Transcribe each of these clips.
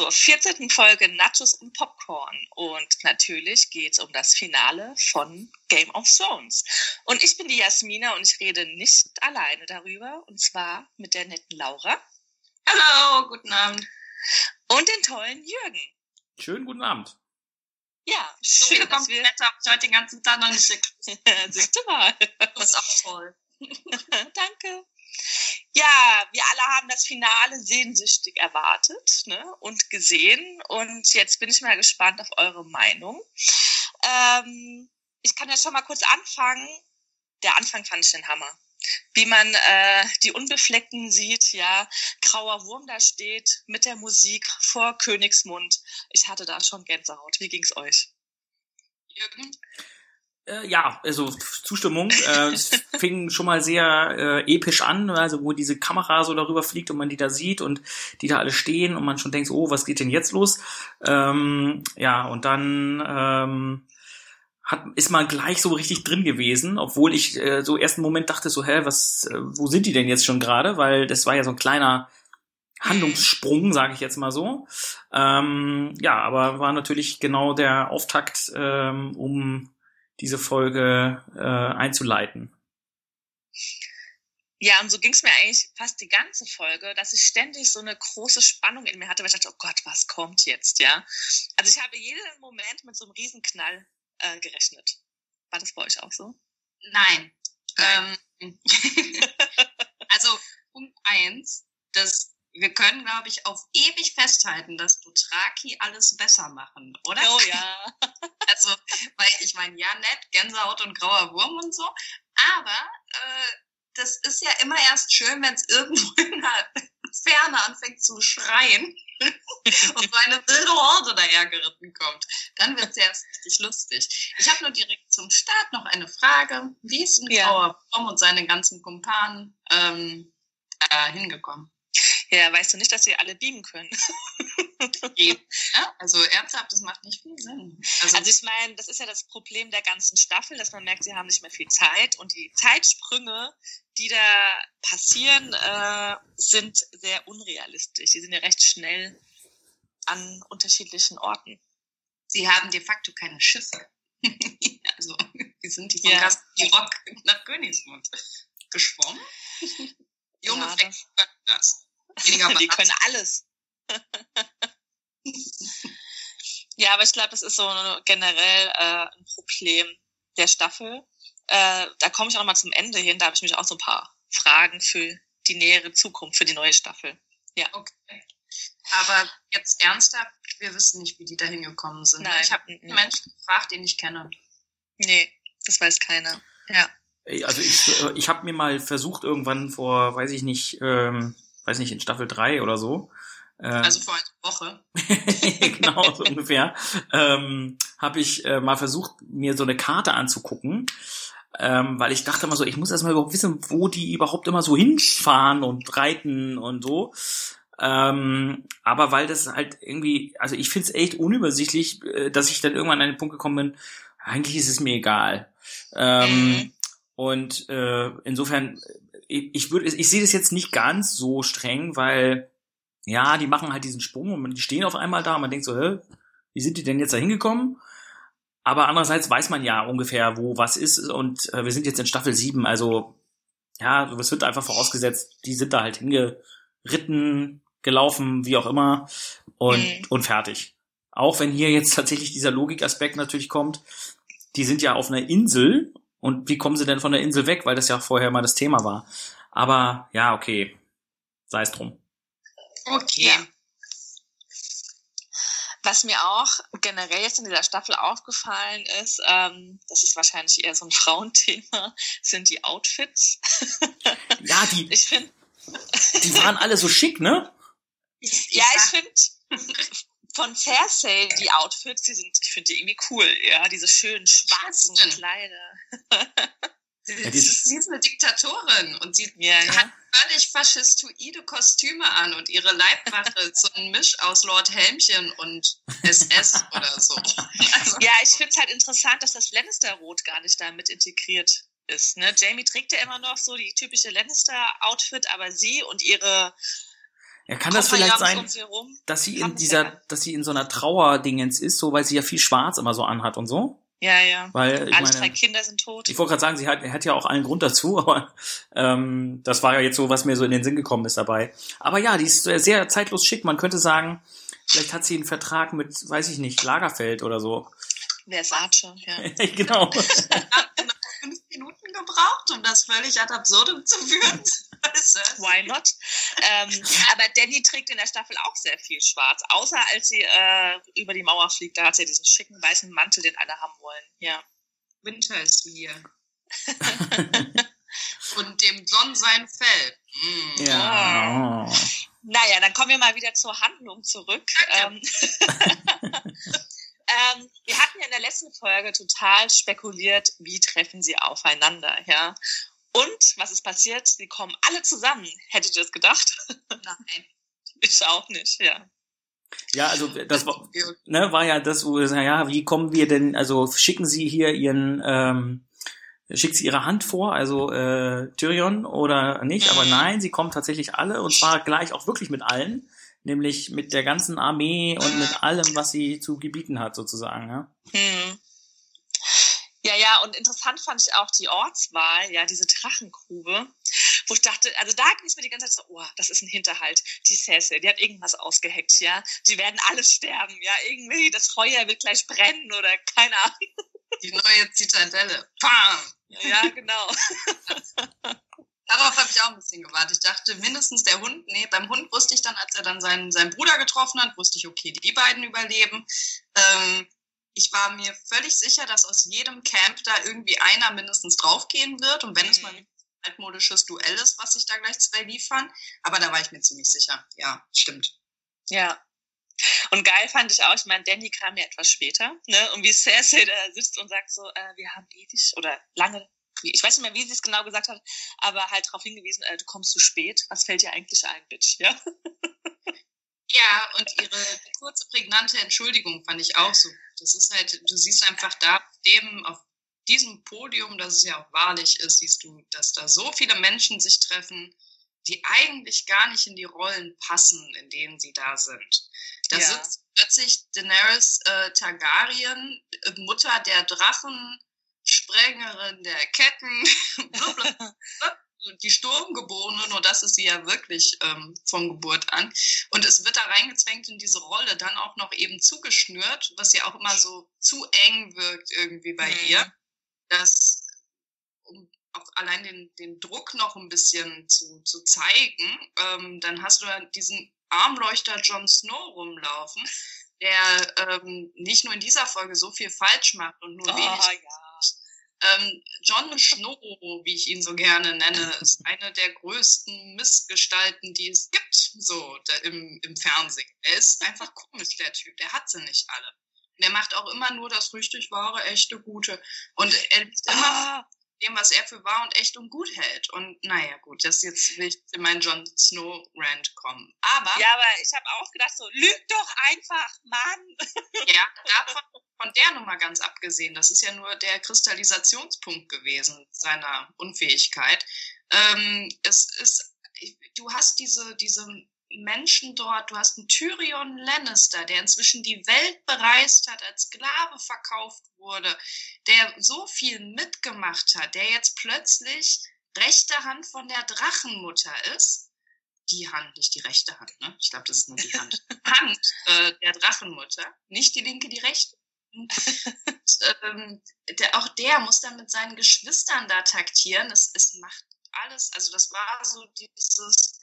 zur 14. Folge Nachos und Popcorn. Und natürlich geht es um das Finale von Game of Thrones. Und ich bin die Jasmina und ich rede nicht alleine darüber. Und zwar mit der netten Laura. Hallo, guten Abend. Und den tollen Jürgen. Schönen guten Abend. Ja, schön, dass wir... habe ich heute den ganzen Tag noch nicht gekriegt. Siehst du mal. Das ist auch toll. Danke. Ja, wir alle haben das Finale sehnsüchtig erwartet ne, und gesehen. Und jetzt bin ich mal gespannt auf eure Meinung. Ähm, ich kann ja schon mal kurz anfangen. Der Anfang fand ich den Hammer. Wie man äh, die Unbefleckten sieht, ja, grauer Wurm da steht mit der Musik vor Königsmund. Ich hatte da schon Gänsehaut. Wie ging's euch? Jürgen? Äh, ja, also Zustimmung. Äh, es fing schon mal sehr äh, episch an, also wo diese Kamera so darüber fliegt und man die da sieht und die da alle stehen und man schon denkt, oh, was geht denn jetzt los? Ähm, ja, und dann ähm, hat, ist man gleich so richtig drin gewesen, obwohl ich äh, so ersten Moment dachte so, hä, was, äh, wo sind die denn jetzt schon gerade? Weil das war ja so ein kleiner Handlungssprung, sage ich jetzt mal so. Ähm, ja, aber war natürlich genau der Auftakt, ähm, um diese Folge äh, einzuleiten. Ja, und so ging es mir eigentlich fast die ganze Folge, dass ich ständig so eine große Spannung in mir hatte, weil ich dachte, oh Gott, was kommt jetzt, ja? Also ich habe jeden Moment mit so einem Riesenknall äh, gerechnet. War das bei euch auch so? Nein. Nein. Ähm, also Punkt eins, das wir können, glaube ich, auf ewig festhalten, dass Dothraki alles besser machen, oder? Oh ja. also, weil ich meine, ja, nett, Gänsehaut und grauer Wurm und so, aber äh, das ist ja immer erst schön, wenn es irgendwo in der Ferne anfängt zu schreien und so eine wilde Horde dahergeritten kommt. Dann wird es ja erst richtig lustig. Ich habe nur direkt zum Start noch eine Frage. Wie ist ein ja. grauer Wurm und seine ganzen Kumpanen ähm, äh, hingekommen? Ja, weißt du nicht, dass sie alle beamen können? Eben. Ja, also ernsthaft, das macht nicht viel Sinn. Also, also ich meine, das ist ja das Problem der ganzen Staffel, dass man merkt, sie haben nicht mehr viel Zeit und die Zeitsprünge, die da passieren, äh, sind sehr unrealistisch. Die sind ja recht schnell an unterschiedlichen Orten. Sie haben de facto keine Schiffe. also, wie sind die von ja. Rock nach Königsmund geschwommen? Junge ja, das. das. Die können alles. ja, aber ich glaube, das ist so generell äh, ein Problem der Staffel. Äh, da komme ich auch noch mal zum Ende hin. Da habe ich mich auch so ein paar Fragen für die nähere Zukunft, für die neue Staffel. Ja. Okay. Aber jetzt ernsthaft, wir wissen nicht, wie die da hingekommen sind. Nein. Ich habe einen Menschen gefragt, den ich kenne. Nee, das weiß keiner. Ja. Also ich, äh, ich habe mir mal versucht, irgendwann vor, weiß ich nicht, ähm, weiß nicht, in Staffel 3 oder so. Ähm, also vor einer Woche. genau, so ungefähr. Ähm, habe ich äh, mal versucht, mir so eine Karte anzugucken. Ähm, weil ich dachte immer so, ich muss erstmal überhaupt wissen, wo die überhaupt immer so hinfahren und reiten und so. Ähm, aber weil das halt irgendwie, also ich finde es echt unübersichtlich, äh, dass ich dann irgendwann an den Punkt gekommen bin, eigentlich ist es mir egal. Ähm, mhm. Und äh, insofern ich würde, ich sehe das jetzt nicht ganz so streng, weil ja, die machen halt diesen Sprung und die stehen auf einmal da und man denkt so, hä, wie sind die denn jetzt da hingekommen? Aber andererseits weiß man ja ungefähr, wo was ist und äh, wir sind jetzt in Staffel 7, also ja, es wird einfach vorausgesetzt, die sind da halt hingeritten, gelaufen, wie auch immer und, mhm. und fertig. Auch wenn hier jetzt tatsächlich dieser Logikaspekt natürlich kommt, die sind ja auf einer Insel und wie kommen sie denn von der Insel weg, weil das ja vorher mal das Thema war. Aber ja, okay, sei es drum. Okay. Ja. Was mir auch generell jetzt in dieser Staffel aufgefallen ist, ähm, das ist wahrscheinlich eher so ein Frauenthema, sind die Outfits. Ja, die. Ich finde. Die waren alle so schick, ne? Ja, ich finde, von Cersei, die Outfits, die sind, ich finde die irgendwie cool, ja, diese schönen schwarzen Kleider. ja, die, ist, sie ist eine Diktatorin und sie ja, hat ja. völlig faschistoide Kostüme an und ihre Leibwache ist so ein Misch aus Lord Helmchen und SS oder so. Also, ja, ich finde es halt interessant, dass das Lannister-Rot gar nicht da mit integriert ist. Ne? Jamie trägt ja immer noch so die typische Lannister-Outfit, aber sie und ihre Ja, kann das vielleicht sein, dass sie in dieser, dass sie in so einer Trauerdingens ist, so weil sie ja viel Schwarz immer so anhat und so? Ja, ja. Weil ich Alle drei meine, Kinder sind tot. ich wollte gerade sagen, sie hat, hat ja auch allen Grund dazu, aber ähm, das war ja jetzt so, was mir so in den Sinn gekommen ist dabei. Aber ja, die ist sehr, sehr zeitlos schick. Man könnte sagen, vielleicht hat sie einen Vertrag mit, weiß ich nicht, Lagerfeld oder so. Versace, ja. genau. Hat genau fünf Minuten gebraucht, um das völlig ad absurdum zu führen. Why not? ähm, aber Danny trägt in der Staffel auch sehr viel schwarz. Außer als sie äh, über die Mauer fliegt, da hat sie diesen schicken weißen Mantel, den alle haben wollen. Ja. Winter ist hier. Und dem Sonnensein fällt. Mm. ja. Oh. Naja, dann kommen wir mal wieder zur Handlung zurück. Ähm, ähm, wir hatten ja in der letzten Folge total spekuliert, wie treffen sie aufeinander, ja. Und was ist passiert? Sie kommen alle zusammen. Hättet ihr das gedacht? Nein. Ich auch nicht, ja. Ja, also das war, ne, war ja das, wo wir sagen, ja, wie kommen wir denn, also schicken Sie hier Ihren, ähm, schickt sie ihre Hand vor, also äh, Tyrion oder nicht, aber Mhm. nein, sie kommen tatsächlich alle und zwar gleich auch wirklich mit allen, nämlich mit der ganzen Armee und mit allem, was sie zu gebieten hat, sozusagen. Ja? Hm. Ja, ja, und interessant fand ich auch die Ortswahl, ja, diese Drachengrube, wo ich dachte, also da ging es mir die ganze Zeit so, oh, das ist ein Hinterhalt. Die Cecil, die hat irgendwas ausgeheckt, ja. Die werden alle sterben, ja. Irgendwie, das Feuer wird gleich brennen oder keine Ahnung. Die neue Zitadelle. Bam! Ja, genau. Darauf habe ich auch ein bisschen gewartet. Ich dachte mindestens der Hund, nee, beim Hund wusste ich dann, als er dann seinen, seinen Bruder getroffen hat, wusste ich, okay, die beiden überleben. Ähm, ich war mir völlig sicher, dass aus jedem Camp da irgendwie einer mindestens draufgehen wird. Und wenn es Mhm. mal ein altmodisches Duell ist, was sich da gleich zwei liefern. Aber da war ich mir ziemlich sicher. Ja, stimmt. Ja. Und geil fand ich auch, ich meine, Danny kam ja etwas später, ne? Und wie Cersei da sitzt und sagt so, äh, wir haben ewig oder lange, ich weiß nicht mehr, wie sie es genau gesagt hat, aber halt darauf hingewiesen, äh, du kommst zu spät. Was fällt dir eigentlich ein, Bitch? Ja. Ja, und ihre kurze, prägnante Entschuldigung fand ich auch so. Das ist halt, du siehst einfach da auf dem, auf diesem Podium, das es ja auch wahrlich ist, siehst du, dass da so viele Menschen sich treffen, die eigentlich gar nicht in die Rollen passen, in denen sie da sind. Da Ja. sitzt plötzlich Daenerys äh, Targaryen, Mutter der Drachen, Sprengerin der Ketten, blablabla, die Sturmgeborene, nur das ist sie ja wirklich ähm, von Geburt an. Und es wird da reingezwängt in diese Rolle, dann auch noch eben zugeschnürt, was ja auch immer so zu eng wirkt irgendwie bei Mhm. ihr. Das, um auch allein den, den Druck noch ein bisschen zu, zu zeigen, ähm, dann hast du da diesen Armleuchter Jon Snow rumlaufen, der ähm, nicht nur in dieser Folge so viel falsch macht und nur Oh, wenig ja. Ähm, Jon Snow, wie ich ihn so gerne nenne, ist eine der größten Missgestalten, die es gibt, so im, im Fernsehen. Er ist einfach komisch, der Typ. Der hat sie nicht alle. Und er macht auch immer nur das richtig wahre, echte, gute. Und er liegt immer Ah, dem, was er für wahr und echt und gut hält. Und naja, gut, das jetzt will ich in meinen Jon Snow Rant kommen. Aber ja, aber ich habe auch gedacht, so, lüg doch einfach, Mann. Ja, davon, von der Nummer ganz abgesehen, das ist ja nur der Kristallisationspunkt gewesen seiner Unfähigkeit. Ähm, es ist, du hast diese, diese Menschen dort, du hast einen Tyrion Lannister, der inzwischen die Welt bereist hat, als Sklave verkauft wurde, der so viel mitgemacht hat, der jetzt plötzlich rechte Hand von der Drachenmutter ist die Hand, nicht die rechte Hand, ne? Ich glaube, das ist nur die Hand. Hand äh, der Drachenmutter, nicht die linke, die rechte. Und, ähm, der, auch der muss dann mit seinen Geschwistern da taktieren. Es, es macht alles, also das war so dieses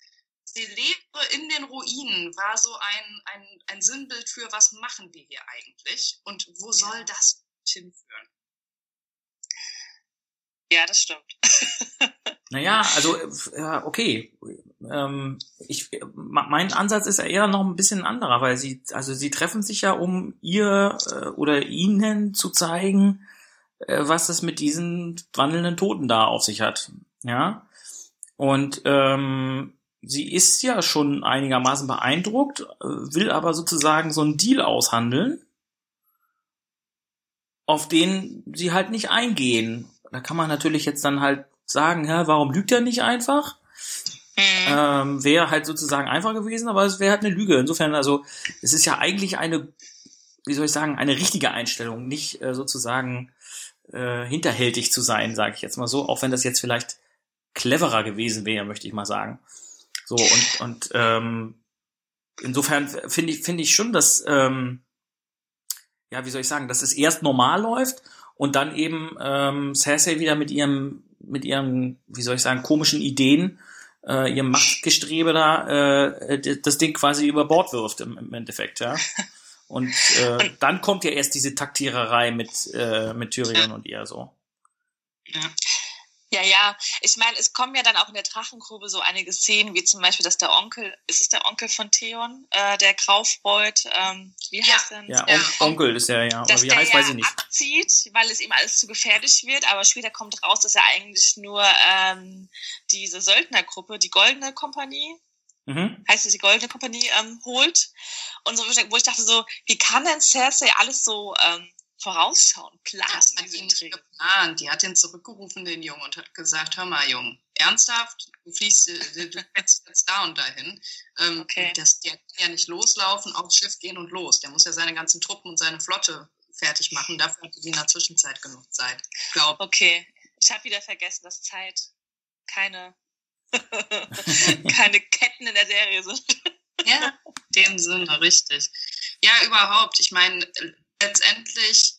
die Lehre in den Ruinen war so ein, ein, ein Sinnbild für, was machen wir hier eigentlich und wo soll das hinführen? Ja, das stimmt. Naja, also äh, okay. Ähm, ich, mein Ansatz ist ja eher noch ein bisschen anderer, weil sie, also sie treffen sich ja, um ihr äh, oder ihnen zu zeigen, äh, was es mit diesen wandelnden Toten da auf sich hat. Ja. Und ähm, sie ist ja schon einigermaßen beeindruckt, will aber sozusagen so einen Deal aushandeln, auf den sie halt nicht eingehen. Da kann man natürlich jetzt dann halt sagen, hä, warum lügt er nicht einfach? Mhm. Ähm, wäre halt sozusagen einfach gewesen, aber es wäre halt eine Lüge. Insofern, also es ist ja eigentlich eine, wie soll ich sagen, eine richtige Einstellung, nicht äh, sozusagen äh, hinterhältig zu sein, sage ich jetzt mal so, auch wenn das jetzt vielleicht cleverer gewesen wäre, möchte ich mal sagen. So und und ähm, insofern finde ich finde ich schon, dass ähm, ja, wie soll ich sagen, dass es erst normal läuft und dann eben ähm, Cersei wieder mit ihrem mit ihren, wie soll ich sagen, komischen Ideen, äh, ihrem Machtgestrebe da, äh, das Ding quasi über Bord wirft im, im Endeffekt, ja. Und äh, dann kommt ja erst diese Taktiererei mit, äh, mit Tyrion und ihr so. Ja. Ja, ja. Ich meine, es kommen ja dann auch in der Drachengrube so einige Szenen, wie zum Beispiel, dass der Onkel, ist es der Onkel von Theon, äh, der Graufreud, ähm, wie Ja. heißt denn? Ja, Ja. On Onkel ist ja, ja. Aber dass wie der heißt, ja weiß ich nicht. abzieht, weil es ihm alles zu gefährlich wird, aber später kommt raus, dass er eigentlich nur ähm, diese Söldnergruppe, die Goldene Kompanie, Mhm. heißt es die Goldene Kompanie, ähm, holt. Und so, wo ich- wo ich dachte so, wie kann denn Cersei alles so ähm, vorausschauen, planen, Das hat sie nicht geplant. Die hat ihn zurückgerufen, den Jungen, und hat gesagt, hör mal, Jung, ernsthaft, du fliegst, äh, du fährst jetzt da und dahin. Ähm, Okay. das, der kann ja nicht loslaufen, aufs Schiff gehen und los. Der muss ja seine ganzen Truppen und seine Flotte fertig machen. Dafür hatte die in der Zwischenzeit genug Zeit. Ich glaube, Okay, ich habe wieder vergessen, dass Zeit keine keine Ketten in der Serie sind. Ja, in dem Sinne, richtig. Ja, überhaupt. Ich meine, letztendlich,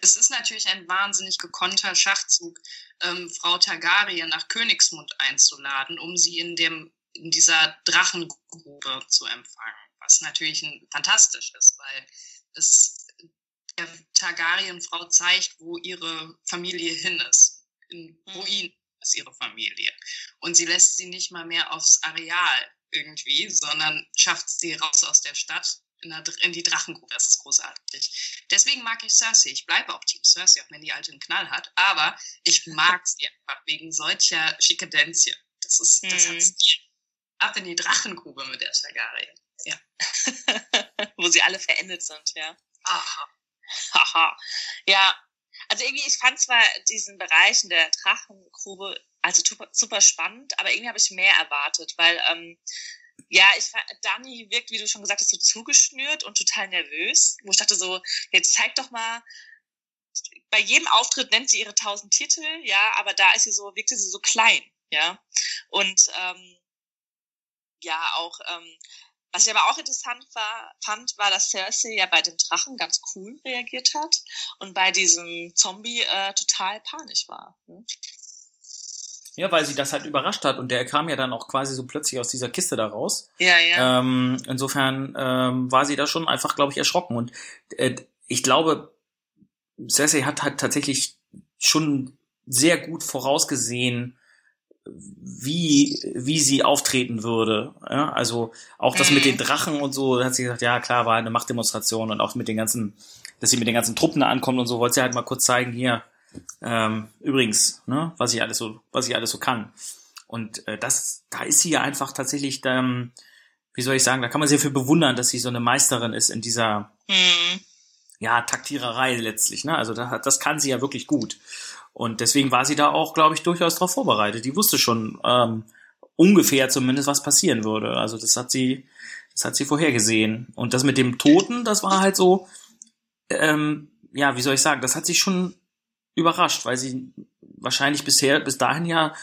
es ist natürlich ein wahnsinnig gekonnter Schachzug, ähm, Frau Targaryen nach Königsmund einzuladen, um sie in dem in dieser Drachengrube zu empfangen, was natürlich ein, fantastisch ist, weil es der Targaryen-Frau zeigt, wo ihre Familie hin ist. In Mhm. Ruin ist ihre Familie. Und sie lässt sie nicht mal mehr aufs Areal irgendwie, sondern schafft sie raus aus der Stadt in, der, in die Drachengrube. Das ist großartig. Deswegen mag ich Cersei. Ich bleibe auch Team Cersei, auch wenn die alte einen Knall hat. Aber ich mag sie einfach wegen solcher Schickedenzien. Das ist, das Mhm. hat Stil. Ab in die Drachengrube mit der Targaryen. wo sie alle verendet sind, ja. Aha. Haha. ja, also irgendwie, ich fand zwar diesen Bereich in der Drachengrube also super, super spannend, aber irgendwie habe ich mehr erwartet, weil ähm, ja, ich Dani wirkt, wie du schon gesagt hast, so zugeschnürt und total nervös, wo ich dachte so, jetzt zeig doch mal, bei jedem Auftritt nennt sie ihre tausend Titel, ja, aber da ist sie so, wirkte sie so klein, ja. Und ähm, ja, auch, ähm, was ich aber auch interessant war, fand, war, dass Cersei ja bei dem Drachen ganz cool reagiert hat und bei diesem Zombie äh, total panisch war. Ne? Ja, weil sie das halt überrascht hat und der kam ja dann auch quasi so plötzlich aus dieser Kiste da raus. Ja, ja. Ähm, insofern ähm, war sie da schon einfach, glaube ich, erschrocken. Und äh, ich glaube, Cersei hat halt tatsächlich schon sehr gut vorausgesehen, wie, wie sie auftreten würde. Ja, also auch das mit Mhm. den Drachen und so, da hat sie gesagt, ja klar, war eine Machtdemonstration und auch mit den ganzen, dass sie mit den ganzen Truppen da ankommt und so, wollte sie halt mal kurz zeigen, hier, ähm, übrigens, ne, was ich alles so, was ich alles so kann. Und äh, das, da ist sie ja einfach tatsächlich, ähm, wie soll ich sagen, da kann man sie für bewundern, dass sie so eine Meisterin ist in dieser, Hm. ja, Taktiererei letztlich, ne? Also da, das kann sie ja wirklich gut. Und deswegen war sie da auch, glaube ich, durchaus darauf vorbereitet. Die wusste schon ähm, ungefähr zumindest, was passieren würde. Also das hat sie, das hat sie vorhergesehen. Und das mit dem Toten, das war halt so, ähm, ja, wie soll ich sagen, das hat sie schon überrascht, weil sie wahrscheinlich bisher, bis dahin ja,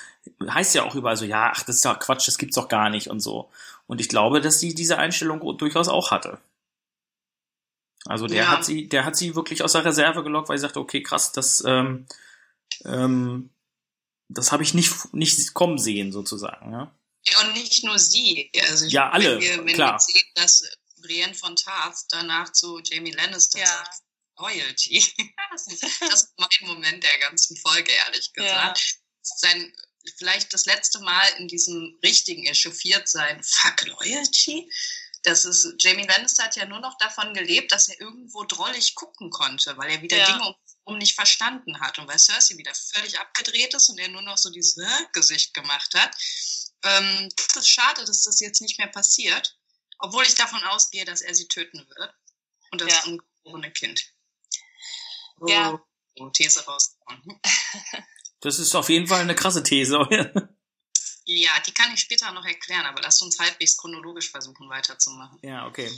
heißt ja auch überall so, ja, ach, das ist ja Quatsch, das gibt's doch gar nicht und so. Und ich glaube, dass sie diese Einstellung durchaus auch hatte. Also der Ja. hat sie, der hat sie wirklich aus der Reserve gelockt, weil sie sagte, okay, krass, das, ähm, ähm, das habe ich nicht, nicht kommen sehen, sozusagen. Ja, Ja, und nicht nur sie. Also ich- Ja, alle, Wenn wir, wenn klar. wir sehen, dass Brienne von Tarth danach zu Jamie Lannister Ja. sagt, Loyalty. das, ist, das ist mein Moment der ganzen Folge, ehrlich gesagt. Sein, vielleicht das letzte Mal in diesem richtigen echauffiert sein, fuck Loyalty? Das ist, Jamie Lannister hat ja nur noch davon gelebt, dass er irgendwo drollig gucken konnte, weil er wieder Ja. Dinge um, um nicht verstanden hat und weil Cersei wieder völlig abgedreht ist und er nur noch so dieses äh, Gesicht gemacht hat. Ähm, das ist schade, dass das jetzt nicht mehr passiert, obwohl ich davon ausgehe, dass er sie töten wird und das Ja. ungeborene Kind. Ja. oh, These rausgehauen. das ist auf jeden Fall eine krasse These. Ja, die kann ich später noch erklären, aber lasst uns halbwegs chronologisch versuchen weiterzumachen. Ja, okay.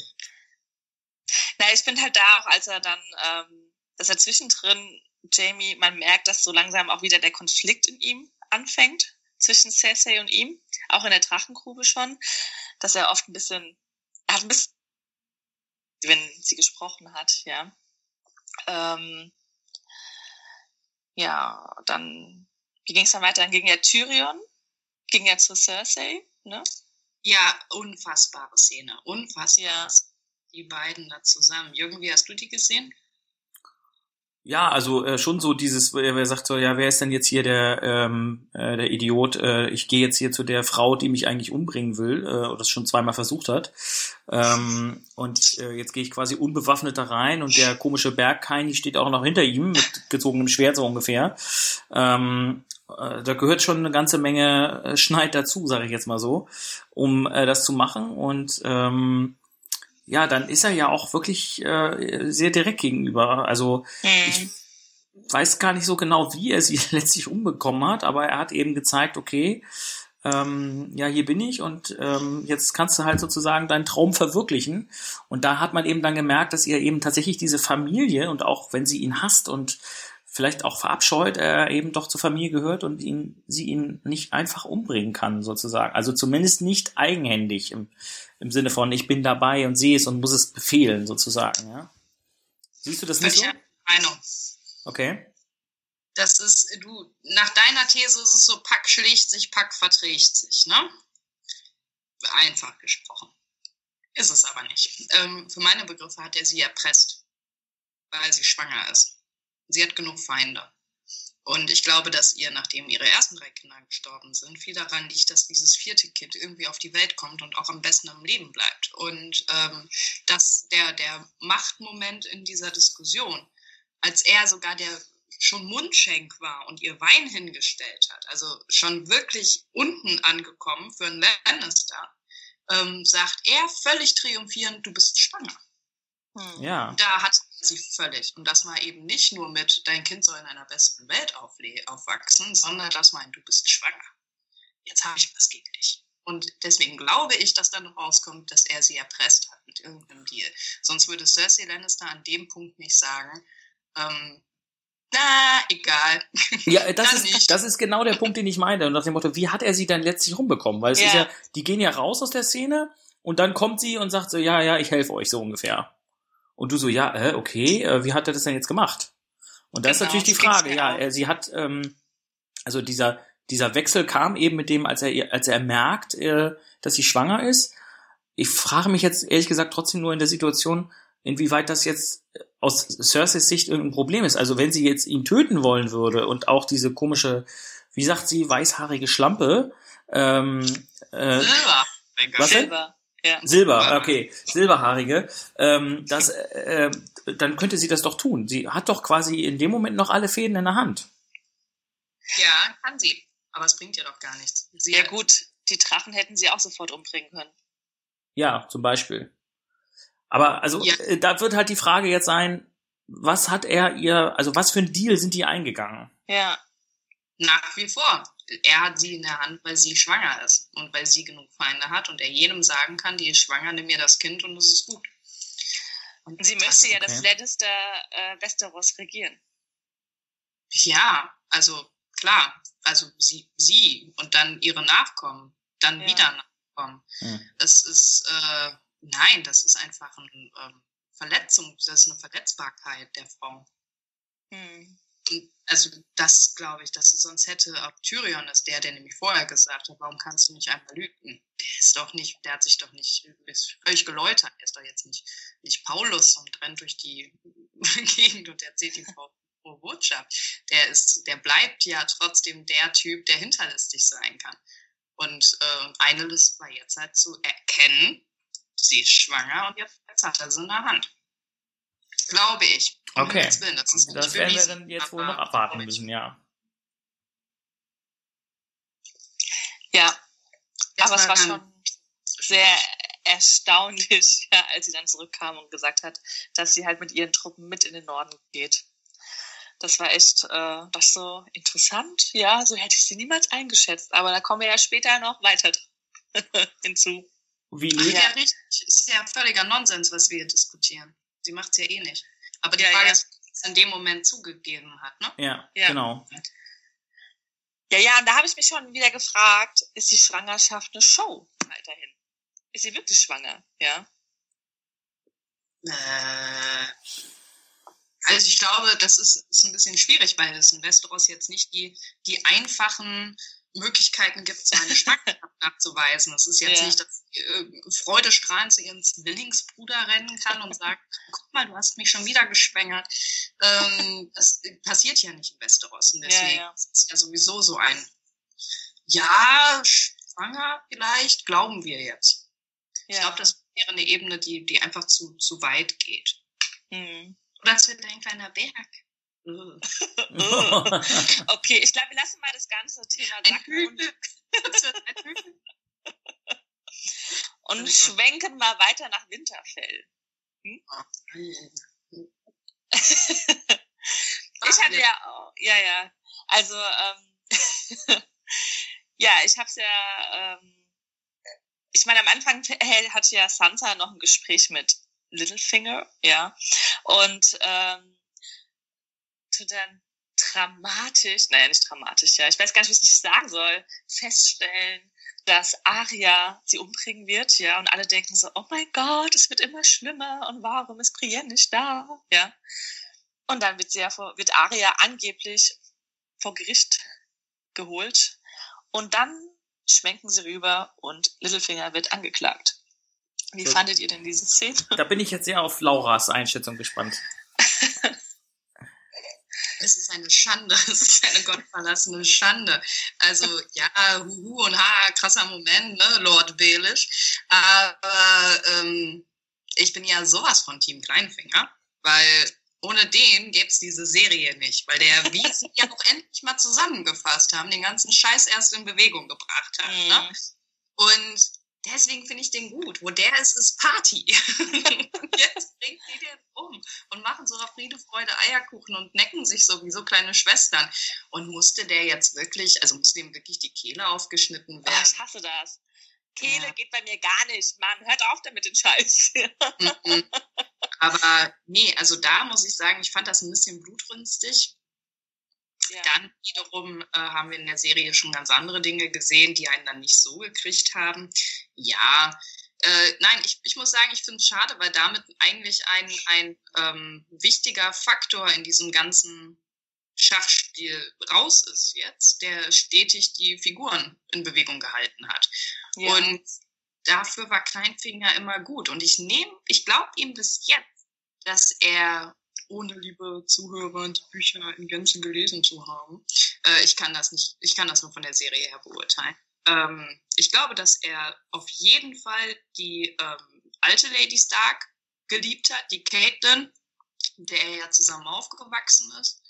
Na, ich bin halt da auch, als er dann, ähm, dass er zwischendrin, Jamie, man merkt, dass so langsam auch wieder der Konflikt in ihm anfängt, zwischen Cersei und ihm, auch in der Drachengrube schon, dass er oft ein bisschen, er hat ein bisschen, wenn sie gesprochen hat, ja. Ähm, ja, dann, wie ging es dann weiter? Dann ging ja Tyrion, ging ja zu Cersei, ne? Ja, unfassbare Szene, unfassbar. Ja. Die beiden da zusammen. Irgendwie hast du die gesehen? Ja, also äh, schon so dieses, wer sagt so, ja, wer ist denn jetzt hier der ähm, äh, der Idiot? Äh, ich gehe jetzt hier zu der Frau, die mich eigentlich umbringen will, äh, oder das schon zweimal versucht hat. Ähm, und äh, jetzt gehe ich quasi unbewaffnet da rein und der komische Bergkaini steht auch noch hinter ihm mit gezogenem Schwert so ungefähr. Ähm, äh, da gehört schon eine ganze Menge äh, Schneid dazu, sage ich jetzt mal so, um äh, das zu machen. Und ähm, ja, dann ist er ja auch wirklich äh, sehr direkt gegenüber. Also ich Hm. weiß gar nicht so genau, wie er sie letztlich umbekommen hat, aber er hat eben gezeigt, okay, ähm, ja, hier bin ich und ähm, jetzt kannst du halt sozusagen deinen Traum verwirklichen. Und da hat man eben dann gemerkt, dass ihr eben tatsächlich diese Familie und auch wenn sie ihn hasst und vielleicht auch verabscheut, er eben doch zur Familie gehört und ihn, sie ihn nicht einfach umbringen kann, sozusagen. Also zumindest nicht eigenhändig im, im Sinne von, ich bin dabei und sehe es und muss es befehlen, sozusagen, ja. Siehst du das nicht so? Meinung. Okay. Das ist, du, nach deiner These ist es so, Pack schlägt sich, Pack verträgt sich, ne? Einfach gesprochen. Ist es aber nicht. Ähm, für meine Begriffe hat er sie erpresst, weil sie schwanger ist. Sie hat genug Feinde. Und ich glaube, dass ihr, nachdem ihre ersten drei Kinder gestorben sind, viel daran liegt, dass dieses vierte Kind irgendwie auf die Welt kommt und auch am besten am Leben bleibt. Und ähm, dass der, der Machtmoment in dieser Diskussion, als er sogar der schon Mundschenk war und ihr Wein hingestellt hat, also schon wirklich unten angekommen für einen Lannister, ähm, sagt er völlig triumphierend, du bist schwanger. Hm. Ja. Da hat sie völlig. Und das mal eben nicht nur mit, dein Kind soll in einer besseren Welt aufwachsen, sondern das meint, du bist schwanger. Jetzt habe ich was gegen dich. Und deswegen glaube ich, dass dann rauskommt, dass er sie erpresst hat mit irgendeinem Deal. Sonst würde Cersei Lannister an dem Punkt nicht sagen, ähm, na, egal. Ja, das ist, nicht. das ist genau der Punkt, den ich meine. Und nach dem Motto, wie hat er sie dann letztlich rumbekommen? Weil es Ja. ist ja, die gehen ja raus aus der Szene und dann kommt sie und sagt so, ja, ja, ich helfe euch so ungefähr. Und du so, ja, äh, okay, äh, wie hat er das denn jetzt gemacht? Und das ist Genau, natürlich die Frage, ja, er, sie hat, ähm, also dieser, dieser Wechsel kam eben mit dem, als er, als er merkt, äh, dass sie schwanger ist. Ich frage mich jetzt ehrlich gesagt trotzdem nur in der Situation, inwieweit das jetzt aus Cerseis Sicht irgendein Problem ist. Also wenn sie jetzt ihn töten wollen würde und auch diese komische, wie sagt sie, weißhaarige Schlampe, ähm, äh, Silber. Was? Silber. Ja. Silber, okay, silberhaarige, ähm, das, äh, dann könnte sie das doch tun. Sie hat doch quasi in dem Moment noch alle Fäden in der Hand. Ja, kann sie. Aber es bringt ihr doch gar nichts. Sie ja gut, die Drachen hätten sie auch sofort umbringen können. Ja, zum Beispiel. Aber also Ja. äh, da wird halt die Frage jetzt sein, was hat er ihr, also was für ein Deal sind die eingegangen? Ja. Nach wie vor. Er hat sie in der Hand, weil sie schwanger ist und weil sie genug Feinde hat und er jedem sagen kann, die ist schwanger, nimm mir das Kind und es ist gut. Und Sie möchte ja das okay. Lannister äh, Westeros regieren. Ja, also klar, also sie, sie und dann ihre Nachkommen, dann Ja. wieder Nachkommen. Hm. Das ist, äh, nein, das ist einfach eine ähm, Verletzung, das ist eine Verletzbarkeit der Frau. Hm. Also das glaube ich, dass sonst hätte auch Tyrion ist der, der nämlich vorher gesagt hat, warum kannst du nicht einmal lügen? Der ist doch nicht, der hat sich doch nicht, ist völlig geläutert. Er ist doch jetzt nicht, nicht Paulus und rennt durch die Gegend und erzählt die Frau Botschaft. Der ist, der bleibt ja trotzdem der Typ, der hinterlistig sein kann. Und ähm, eine List war jetzt halt zu erkennen, sie ist schwanger und jetzt hat er sie in der Hand. Glaube ich. Um Okay. Willen, das ist Das werden wir dann jetzt wohl aber noch abwarten müssen, ja. Ja, aber es war schon sehr erstaunlich, ja, als sie dann zurückkam und gesagt hat, dass sie halt mit ihren Truppen mit in den Norden geht. das war echt, äh, das so interessant. Ja, so hätte ich sie niemals eingeschätzt. Aber da kommen wir ja später noch weiter hinzu. Wie Ach, ja, richtig. Ist ja völliger Nonsens, was wir hier diskutieren. Sie macht es ja eh nicht. Aber die ja, Frage ja. ist, was in dem Moment zugegeben hat, ne? Ja, ja. genau. Ja, ja, und da habe ich mich schon wieder gefragt, ist die Schwangerschaft eine Show weiterhin? Ist sie wirklich schwanger, ja? Äh, also ich glaube, das ist, ist ein bisschen schwierig, weil es in Westeros jetzt nicht die, die einfachen Möglichkeiten gibt, seine Schwangerschaft nachzuweisen. Es ist jetzt ja. nicht, dass äh, freudestrahlend zu ihrem Zwillingsbruder rennen kann und sagt, guck mal, du hast mich schon wieder geschwängert. Ähm, das passiert ja nicht in Westeros. Und deswegen ja, ja. ist es ja sowieso so ein, ja, schwanger vielleicht, glauben wir jetzt. Ich glaube, das wäre eine Ebene, die, die einfach zu, zu weit geht. Mhm. Oder es wird ein kleiner Berg. okay, ich glaube, wir lassen mal das ganze Thema sacken und, und schwenken mal weiter nach Winterfell. Hm? ich hatte ja auch, ja, ja. Also, ähm, ja, ich habe es ja, ähm, ich meine, am Anfang hatte ja Sansa noch ein Gespräch mit Littlefinger, ja, und ähm, dann dramatisch, naja, nicht dramatisch, ja, ich weiß gar nicht, wie ich sagen soll, feststellen, dass Arya sie umbringen wird, ja, und alle denken so, oh mein Gott, es wird immer schlimmer und warum ist Brienne nicht da, ja. Und dann wird sie ja vor, wird Arya angeblich vor Gericht geholt und dann schwenken sie rüber und Littlefinger wird angeklagt. Wie so. fandet ihr denn diese Szene? Da bin ich jetzt sehr auf Lauras Einschätzung gespannt. es ist eine Schande, es ist eine gottverlassene Schande. Also ja, huhu und ha, krasser Moment, ne, Lord Baelish. Aber ähm, ich bin ja sowas von Team Kleinfinger, weil ohne den gäbe es diese Serie nicht, weil der, wie sie ja auch endlich mal zusammengefasst haben, den ganzen Scheiß erst in Bewegung gebracht hat. Ne? Mhm. Ne? Und deswegen finde ich den gut. Wo der ist, ist Party. Jetzt bringt die den um und machen so auf Friede, Freude, Eierkuchen und necken sich so wie so kleine Schwestern. Und musste der jetzt wirklich, also musste ihm wirklich die Kehle aufgeschnitten werden? Oh, ich hasse das. Kehle ja. geht bei mir gar nicht. Mann, hört auf damit den Scheiß. Mhm. Aber nee, also da muss ich sagen, ich fand das ein bisschen blutrünstig. Ja. Dann wiederum äh, haben wir in der Serie schon ganz andere Dinge gesehen, die einen dann nicht so gekriegt haben. Ja, äh, nein, ich, ich muss sagen, ich finde es schade, weil damit eigentlich ein, ein ähm, wichtiger Faktor in diesem ganzen Schachspiel raus ist jetzt, der stetig die Figuren in Bewegung gehalten hat. Ja. Und dafür war Kleinfinger immer gut. Und ich nehme, ich glaube ihm bis jetzt, dass er ohne liebe Zuhörer die Bücher in Gänze gelesen zu haben. Äh, ich kann das nicht, ich kann das nur von der Serie her beurteilen. Ähm, ich glaube, dass er auf jeden Fall die ähm, alte Lady Stark geliebt hat, die Caitlin, der er ja zusammen aufgewachsen ist.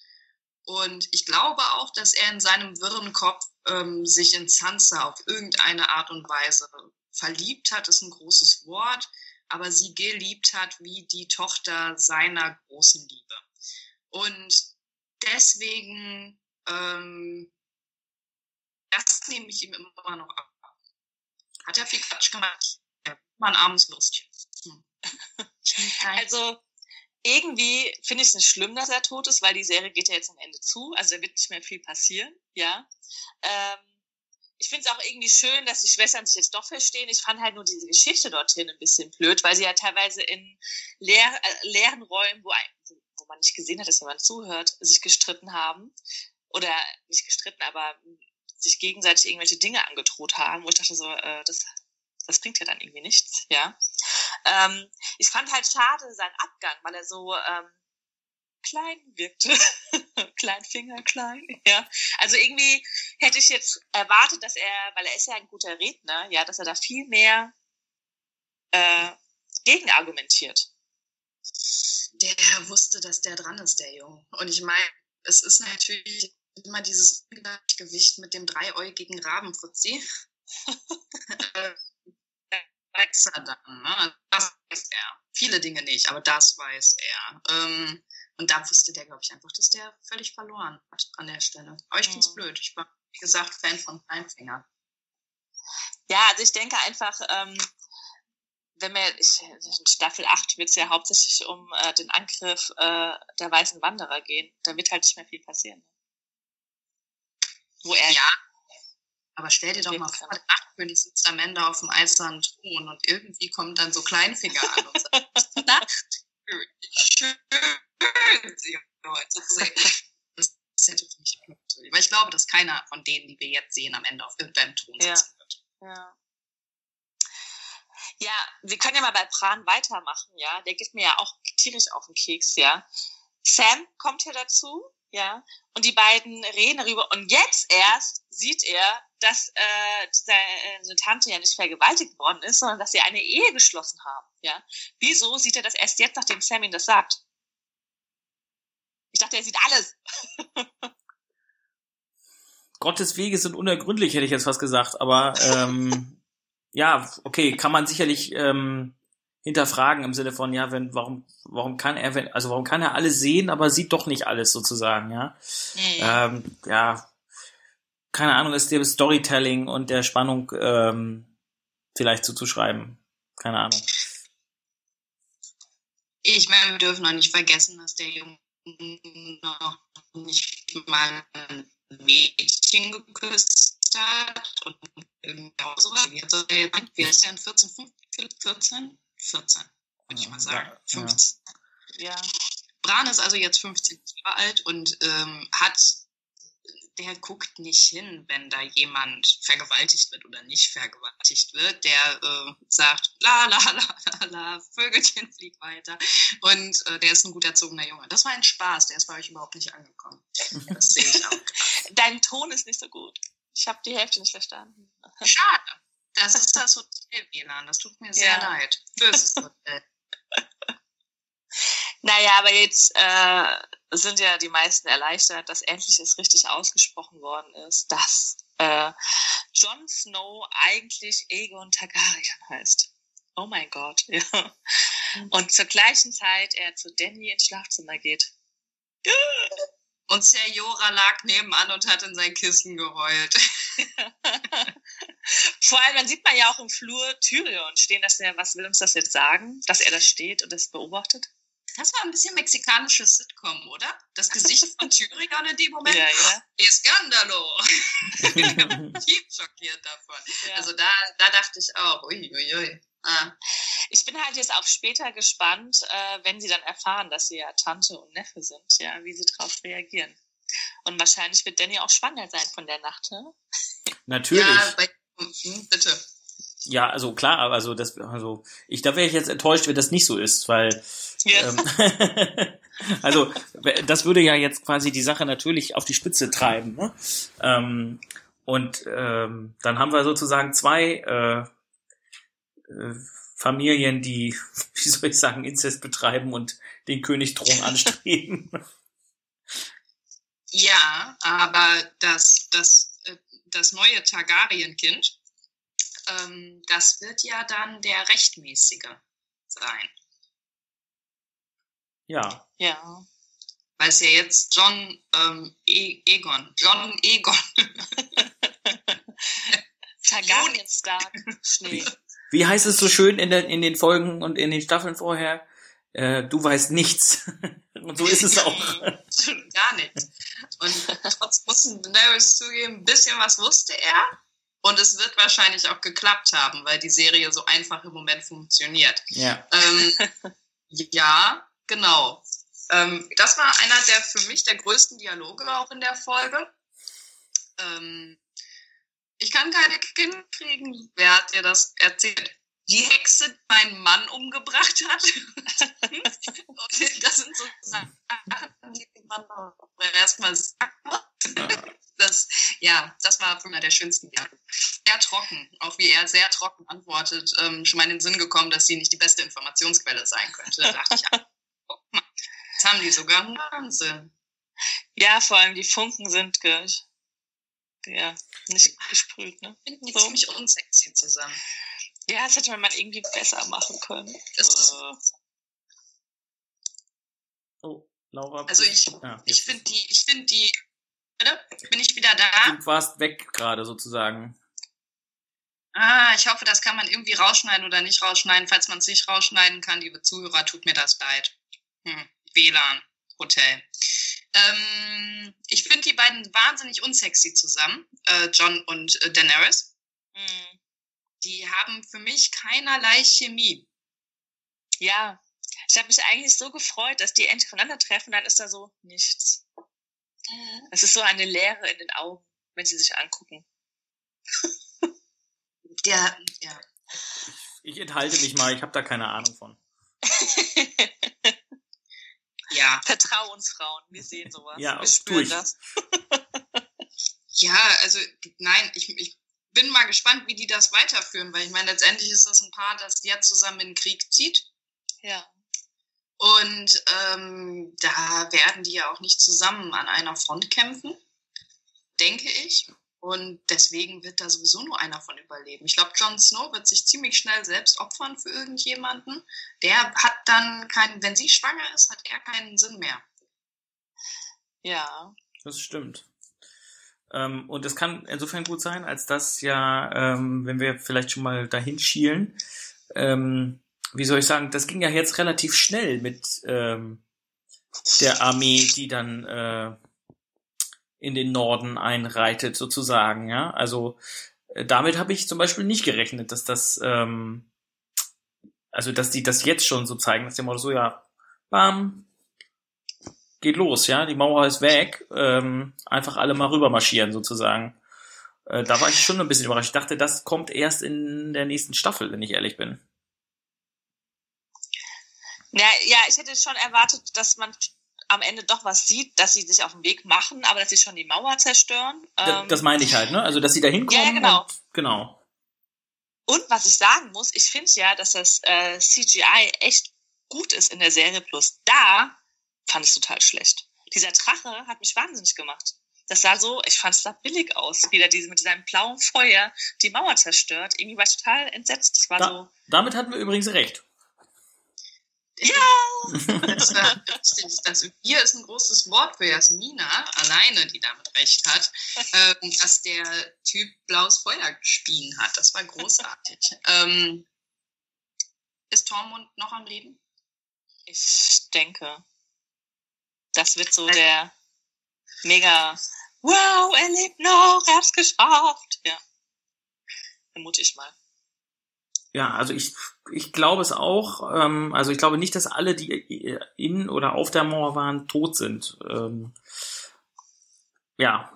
Und ich glaube auch, dass er in seinem wirren Kopf ähm, sich in Sansa auf irgendeine Art und Weise verliebt hat, ist ein großes Wort, aber sie geliebt hat wie die Tochter seiner großen Liebe. Und deswegen, ähm, das nehme ich ihm immer noch ab. Hat er viel Quatsch gemacht? Ja, war ein armes Lustchen. Hm. Also, irgendwie finde ich es nicht schlimm, dass er tot ist, weil die Serie geht ja jetzt am Ende zu. Also da wird nicht mehr viel passieren, ja. Ähm, ich finde es auch irgendwie schön, dass die Schwestern sich jetzt doch verstehen. Ich fand halt nur diese Geschichte dorthin ein bisschen blöd, weil sie ja teilweise in leer, äh, leeren Räumen, wo, ein, wo man nicht gesehen hat, dass jemand zuhört, sich gestritten haben. Oder nicht gestritten, aber sich gegenseitig irgendwelche Dinge angedroht haben, wo ich dachte so, äh, das, das bringt ja dann irgendwie nichts, ja. Ähm, ich fand halt schade seinen Abgang, weil er so ähm, klein wirkte. klein Finger, klein, ja. Also irgendwie hätte ich jetzt erwartet, dass er, weil er ist ja ein guter Redner, ja, dass er da viel mehr äh, gegen argumentiert. Der wusste, dass der dran ist, der Junge. Und ich meine, es ist natürlich immer dieses Gewicht mit dem dreiäugigen Rabenfuzzi. weiß er dann, ne? Das weiß er. Viele Dinge nicht, aber das weiß er. Ähm, Und da wusste der, glaube ich, einfach, dass der völlig verloren hat an der Stelle. Aber ich find's Mhm. blöd. Ich war, wie gesagt, Fan von Kleinfinger. Ja, also ich denke einfach, ähm, wenn wir, ich, in Staffel 8 wird es ja hauptsächlich um äh, den Angriff äh, der weißen Wanderer gehen. Da wird halt nicht mehr viel passieren. Wo er Ja. Aber stell dir doch mal vor, der Nachtkönig sitzt am Ende auf dem eisernen Thron und irgendwie kommt dann so Kleinfinger an und sagt, Nachtkönig, schön, Sie heute sehen. Das hätte für mich natürlich. Weil ich glaube, dass keiner von denen, die wir jetzt sehen, am Ende auf irgendeinem Thron Ja. sitzen wird. Ja. Ja, wir können ja mal bei Pran weitermachen, ja. Der geht mir ja auch tierisch auf den Keks, ja. Sam kommt hier dazu, ja. Und die beiden reden darüber. Und jetzt erst sieht er, dass äh, seine Tante ja nicht vergewaltigt worden ist, sondern dass sie eine Ehe geschlossen haben, ja. Wieso sieht er das erst jetzt, nachdem Sam ihm das sagt? Ich dachte, er sieht alles. Gottes Wege sind unergründlich, hätte ich jetzt fast gesagt. Aber ähm, ja, okay, kann man sicherlich ähm, hinterfragen im Sinne von, ja, wenn, warum, warum kann er, wenn, also warum kann er alles sehen, aber sieht doch nicht alles sozusagen, ja. Ähm, ja, keine Ahnung, ist dem Storytelling und der Spannung ähm, vielleicht zuzuschreiben. Keine Ahnung. Ich meine, wir dürfen auch nicht vergessen, dass der Junge noch nicht mal ein Mädchen geküsst hat und irgendwie auch so. Wie sein? Wie ist der denn? 14, 15, 14? 14, würde ich mal sagen. Ja, 15. Ja. Bran ist also jetzt 15 Jahre alt und ähm, hat, der guckt nicht hin, wenn da jemand vergewaltigt wird oder nicht vergewaltigt wird. Der äh, sagt, la la la la la, Vögelchen flieg weiter. Und äh, der ist ein gut erzogener Junge. Das war ein Spaß, der ist bei euch überhaupt nicht angekommen. Das sehe ich auch. Dein Ton ist nicht so gut. Ich habe die Hälfte nicht verstanden. Schade. Das ist das Hotel-WLAN. Das tut mir sehr Ja. leid. Böses Hotel. Naja, aber jetzt äh, sind ja die meisten erleichtert, dass endlich es richtig ausgesprochen worden ist, dass äh, Jon Snow eigentlich Aegon Targaryen heißt. Oh mein Gott, ja. Und zur gleichen Zeit er zu Danny ins Schlafzimmer geht. Und Ser Jorah lag nebenan und hat in sein Kissen geheult. Vor allem, dann sieht man ja auch im Flur Tyrion stehen, dass er, was will uns das jetzt sagen, dass er da steht und das beobachtet? Das war ein bisschen mexikanisches Sitcom, oder? Das Gesicht von Tyrion in dem Moment. Ja, ja. Skandalo! Tief schockiert davon. ja. Also da, da dachte ich auch, uiuiui. Ui, ui. ah. Ich bin halt jetzt auf später gespannt, äh, wenn sie dann erfahren, dass sie ja Tante und Neffe sind, ja, wie sie darauf reagieren. Und wahrscheinlich wird Danny auch schwanger sein von der Nacht, ne? Natürlich. Ja, bei, hm, bitte. Ja, also klar, aber also das, also ich, da wäre ich jetzt enttäuscht, wenn das nicht so ist, weil Ja. ähm, also das würde ja jetzt quasi die Sache natürlich auf die Spitze treiben. Ne? Ähm, und ähm, dann haben wir sozusagen zwei äh, äh, Familien, die, wie soll ich sagen, Inzest betreiben und den Königthron anstreben. Ja, aber das, das, äh, das neue Targaryen-Kind, ähm, das wird ja dann der rechtmäßige sein. ja, ja. Weil es ja jetzt John ähm, e Egon, John Egon, Targaryen Stark, Schnee. wie heißt es so schön in, der, in den Folgen und in den Staffeln vorher? Äh, du weißt nichts. und so ist es auch. gar nichts. Und trotz mussten Daenerys zugeben, ein bisschen was wusste er. Und es wird wahrscheinlich auch geklappt haben, weil die Serie so einfach im Moment funktioniert. Ja. Ähm, ja, genau. Ähm, das war einer der für mich der größten Dialoge auch in der Folge. Ähm, ich kann keine Kinder kriegen. Wer hat dir das erzählt? Die Hexe, die meinen Mann umgebracht hat. Das sind so Sachen, die man erstmal sagt. Das, ja, das war einer der schönsten Dialoge. Sehr trocken, auch wie er sehr trocken antwortet, ähm, schon mal in den Sinn gekommen, dass sie nicht die beste Informationsquelle sein könnte. Da dachte ich, ah, guck mal, jetzt haben die sogar einen Wahnsinn. Ja, vor allem die Funken sind ge ja, nicht gesprüht, ne? Finden die So. ziemlich unsexy zusammen. Ja, das hätte man mal irgendwie besser machen können. Das ist, Äh, Oh, Laura? Also ich, Ja, ich jetzt finde die, ich finde die, bitte? Bin ich wieder da? Du warst weg gerade sozusagen. Ah, ich hoffe, das kann man irgendwie rausschneiden oder nicht rausschneiden. Falls man es nicht rausschneiden kann, liebe Zuhörer, tut mir das leid. Hm, WLAN, Hotel. Ähm, ich finde die beiden wahnsinnig unsexy zusammen, äh, John und äh, Daenerys. Mhm. Die haben für mich keinerlei Chemie. Ja, ich habe mich eigentlich so gefreut, dass die endlich voneinander treffen, dann ist da so nichts. Es ist so eine Leere in den Augen, wenn sie sich angucken. Der, ja. Ich enthalte mich mal, ich habe da keine Ahnung von. Ja, Vertrau uns Frauen, wir sehen sowas. Ja, wir spüren ich. das. ja, also nein, ich, ich bin mal gespannt, wie die das weiterführen, weil ich meine, letztendlich ist das ein Paar, das jetzt zusammen in den Krieg zieht. Ja. Und ähm, da werden die ja auch nicht zusammen an einer Front kämpfen, denke ich. Und deswegen wird da sowieso nur einer von überleben. Ich glaube, Jon Snow wird sich ziemlich schnell selbst opfern für irgendjemanden. Der hat dann keinen, wenn sie schwanger ist, hat er keinen Sinn mehr. Ja. Das stimmt. Ähm, und es kann insofern gut sein, als dass ja, ähm, wenn wir vielleicht schon mal dahin schielen, ähm, wie soll ich sagen, das ging ja jetzt relativ schnell mit ähm, der Armee, die dann äh, in den Norden einreitet, sozusagen, ja. Also äh, damit habe ich zum Beispiel nicht gerechnet, dass das, ähm, also dass die das jetzt schon so zeigen, dass der Motto so, ja, bam, geht los, ja, die Mauer ist weg, ähm, einfach alle mal rüber marschieren sozusagen. Äh, da war ich schon ein bisschen überrascht. Ich dachte, das kommt erst in der nächsten Staffel, wenn ich ehrlich bin. Ja, ja, ich hätte schon erwartet, dass man am Ende doch was sieht, dass sie sich auf den Weg machen, aber dass sie schon die Mauer zerstören. Da- Ähm, das meine ich halt, ne? Also, dass sie da hinkommen. Ja, genau. Und, genau. Und was ich sagen muss, ich finde ja, dass das äh, CGI echt gut ist in der Serie. Plus da fand ich es total schlecht. Dieser Drache hat mich wahnsinnig gemacht. Das sah so, ich fand es da billig aus, wie der diese mit seinem blauen Feuer die Mauer zerstört. Irgendwie war ich total entsetzt. Das war Da, so, damit hatten wir übrigens recht. Das war richtig. Das wir ist ein großes Wort für Jasmina, alleine, die damit recht hat, ähm, dass der Typ blaues Feuer gespien hat. Das war großartig. ähm, ist Tormund noch am Leben? ich denke, das wird so Also- der mega, wow, er lebt noch, er hat's geschafft. Ja, vermute ich mal. Ja, also ich, ich glaube es auch. Ähm, also ich glaube nicht, dass alle, die in oder auf der Mauer waren, tot sind. Ähm, ja,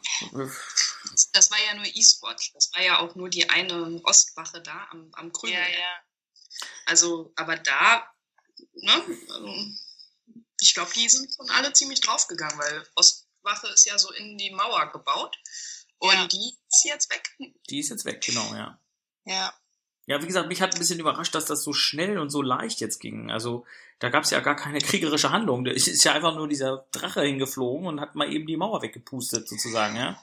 Das war ja nur Eastwatch. Das war ja auch nur die eine Ostwache da am, am Krügel. Ja, ja. Also, aber da, ne, ähm, ich glaube, die sind schon alle ziemlich draufgegangen, weil Ostwache ist ja so in die Mauer gebaut. Und Ja. die ist jetzt weg. die ist jetzt weg, genau, ja. Ja. Ja, wie gesagt, mich hat ein bisschen überrascht, dass das so schnell und so leicht jetzt ging. Also da gab es ja gar keine kriegerische Handlung. Da ist ja einfach nur dieser Drache hingeflogen und hat mal eben die Mauer weggepustet, sozusagen, ja.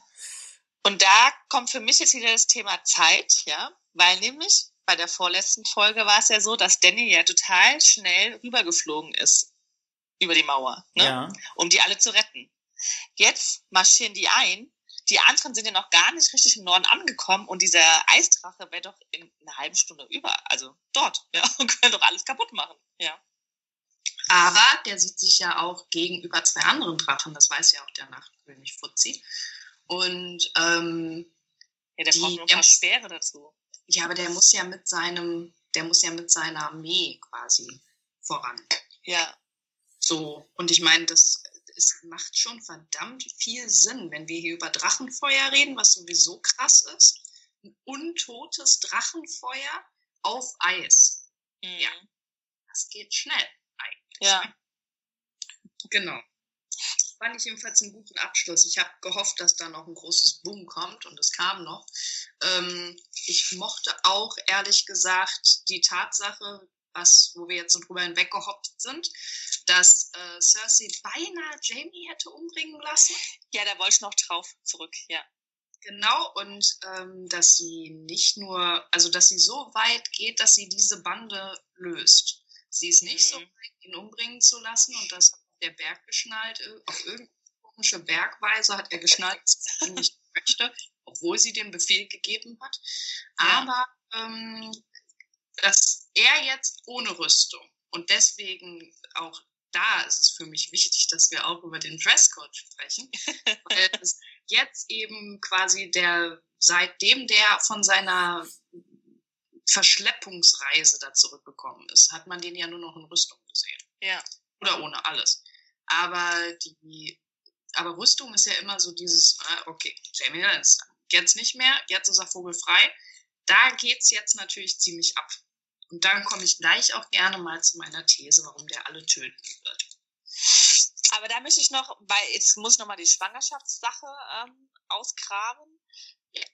Und da kommt für mich jetzt wieder das Thema Zeit, ja, weil nämlich bei der vorletzten Folge war es ja so, dass Danny ja total schnell rübergeflogen ist über die Mauer, ne? Ja. um die alle zu retten. Jetzt marschieren die ein. Die anderen sind ja noch gar nicht richtig im Norden angekommen und dieser Eisdrache wäre doch in einer halben Stunde über, also dort, ja, und können doch alles kaputt machen, ja. Aber der sieht sich ja auch gegenüber zwei anderen Drachen. Das weiß ja auch der Nachtkönig Fuzzi. Und ähm, Ja, der Die- braucht nur ein paar Speere dazu. ja, aber der muss ja mit seinem, der muss ja mit seiner Armee quasi voran. Ja, So, und ich meine, das es macht schon verdammt viel Sinn, wenn wir hier über Drachenfeuer reden, was sowieso krass ist. Ein untotes Drachenfeuer auf Eis. mhm. Ja. Das geht schnell eigentlich. ja. Genau. Fand ich jedenfalls einen guten Abschluss. Ich habe gehofft, dass da noch ein großes Boom kommt und es kam noch. Ähm, ich mochte auch ehrlich gesagt die Tatsache, was, wo wir jetzt so drüber hinweggehoppt sind, dass äh, Cersei beinahe Jamie hätte umbringen lassen. Ja, da wollte ich noch drauf zurück, ja. Genau, und ähm, dass sie nicht nur, also dass sie so weit geht, dass sie diese Bande löst. Sie ist nicht so Mhm. weit, ihn umbringen zu lassen und das hat der Berg geschnallt, äh, auf irgendeine komische Bergweise hat er geschnallt, dass er nicht möchte, obwohl sie den Befehl gegeben hat. Ja. Aber ähm, dass er jetzt ohne Rüstung und deswegen auch da ist es für mich wichtig, dass wir auch über den Dresscode sprechen, weil es jetzt eben quasi der, seitdem der von seiner Verschleppungsreise da zurückgekommen ist, hat man den ja nur noch in Rüstung gesehen. Ja. Oder ohne alles. Aber die, aber Rüstung ist ja immer so dieses, ah, okay, Jamie Lannister. Jetzt nicht mehr, jetzt ist er vogelfrei. Da geht's jetzt natürlich ziemlich ab. Und dann komme ich gleich auch gerne mal zu meiner These, warum der alle töten wird. Aber da möchte ich noch, weil jetzt muss ich noch mal die Schwangerschaftssache ähm, ausgraben.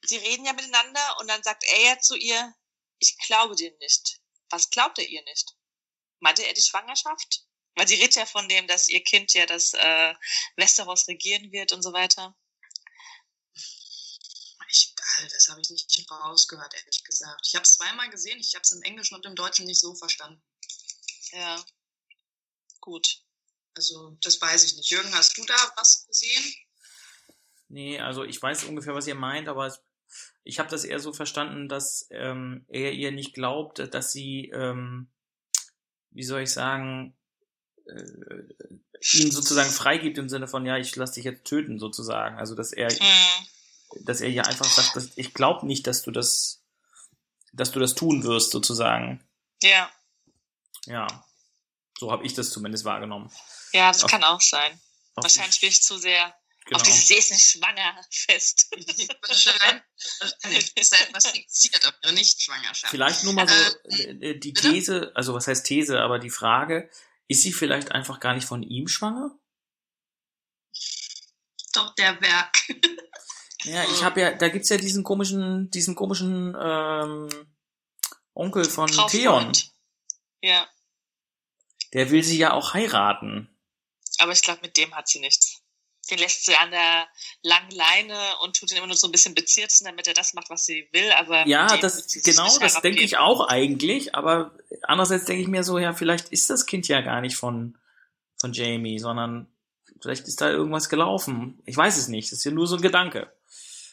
Sie reden ja miteinander und dann sagt er ja zu ihr, ich glaube dir nicht. Was glaubt er ihr nicht? Meinte er die Schwangerschaft? Weil sie redet ja von dem, dass ihr Kind ja das äh, Westeros regieren wird und so weiter. Das habe ich nicht rausgehört, ehrlich gesagt. Ich habe es zweimal gesehen, ich habe es im Englischen und im Deutschen nicht so verstanden. Ja. Gut. Also das weiß ich nicht. Jürgen, hast du da was gesehen? Nee, also ich weiß ungefähr, was ihr meint, aber ich habe das eher so verstanden, dass ähm, er ihr nicht glaubt, dass sie, ähm, wie soll ich sagen, äh, ihn sozusagen freigibt im Sinne von, ja, ich lass dich jetzt töten, sozusagen. Also dass er, Hm. Dass er ihr einfach sagt, dass, ich glaube nicht, dass du das, dass du das tun wirst, sozusagen. Ja. Ja. So habe ich das zumindest wahrgenommen. Ja, das Auf- kann auch sein. Wahrscheinlich bin ich zu sehr genau. auf dieses Sie ist nicht schwanger fest. Wahrscheinlich wahrscheinlich ist da etwas fixiert auf ihre Nichtschwangerschaft. Vielleicht nur mal so äh, die bitte? These, also was heißt These, aber die Frage, ist sie vielleicht einfach gar nicht von ihm schwanger? Doch der Berg. Ja, ich habe ja, da gibt's ja diesen komischen, diesen komischen ähm, Onkel von Theon. Ja. Der will sie ja auch heiraten. Aber ich glaube, mit dem hat sie nichts. Den lässt sie an der langen Leine und tut ihn immer nur so ein bisschen bezirzen, damit er das macht, was sie will. Aber Ja, das genau, das denke ich auch eigentlich, aber andererseits denke ich mir so, ja, vielleicht ist das Kind ja gar nicht von von Jamie, sondern vielleicht ist da irgendwas gelaufen. Ich weiß es nicht, das ist ja nur so ein Gedanke.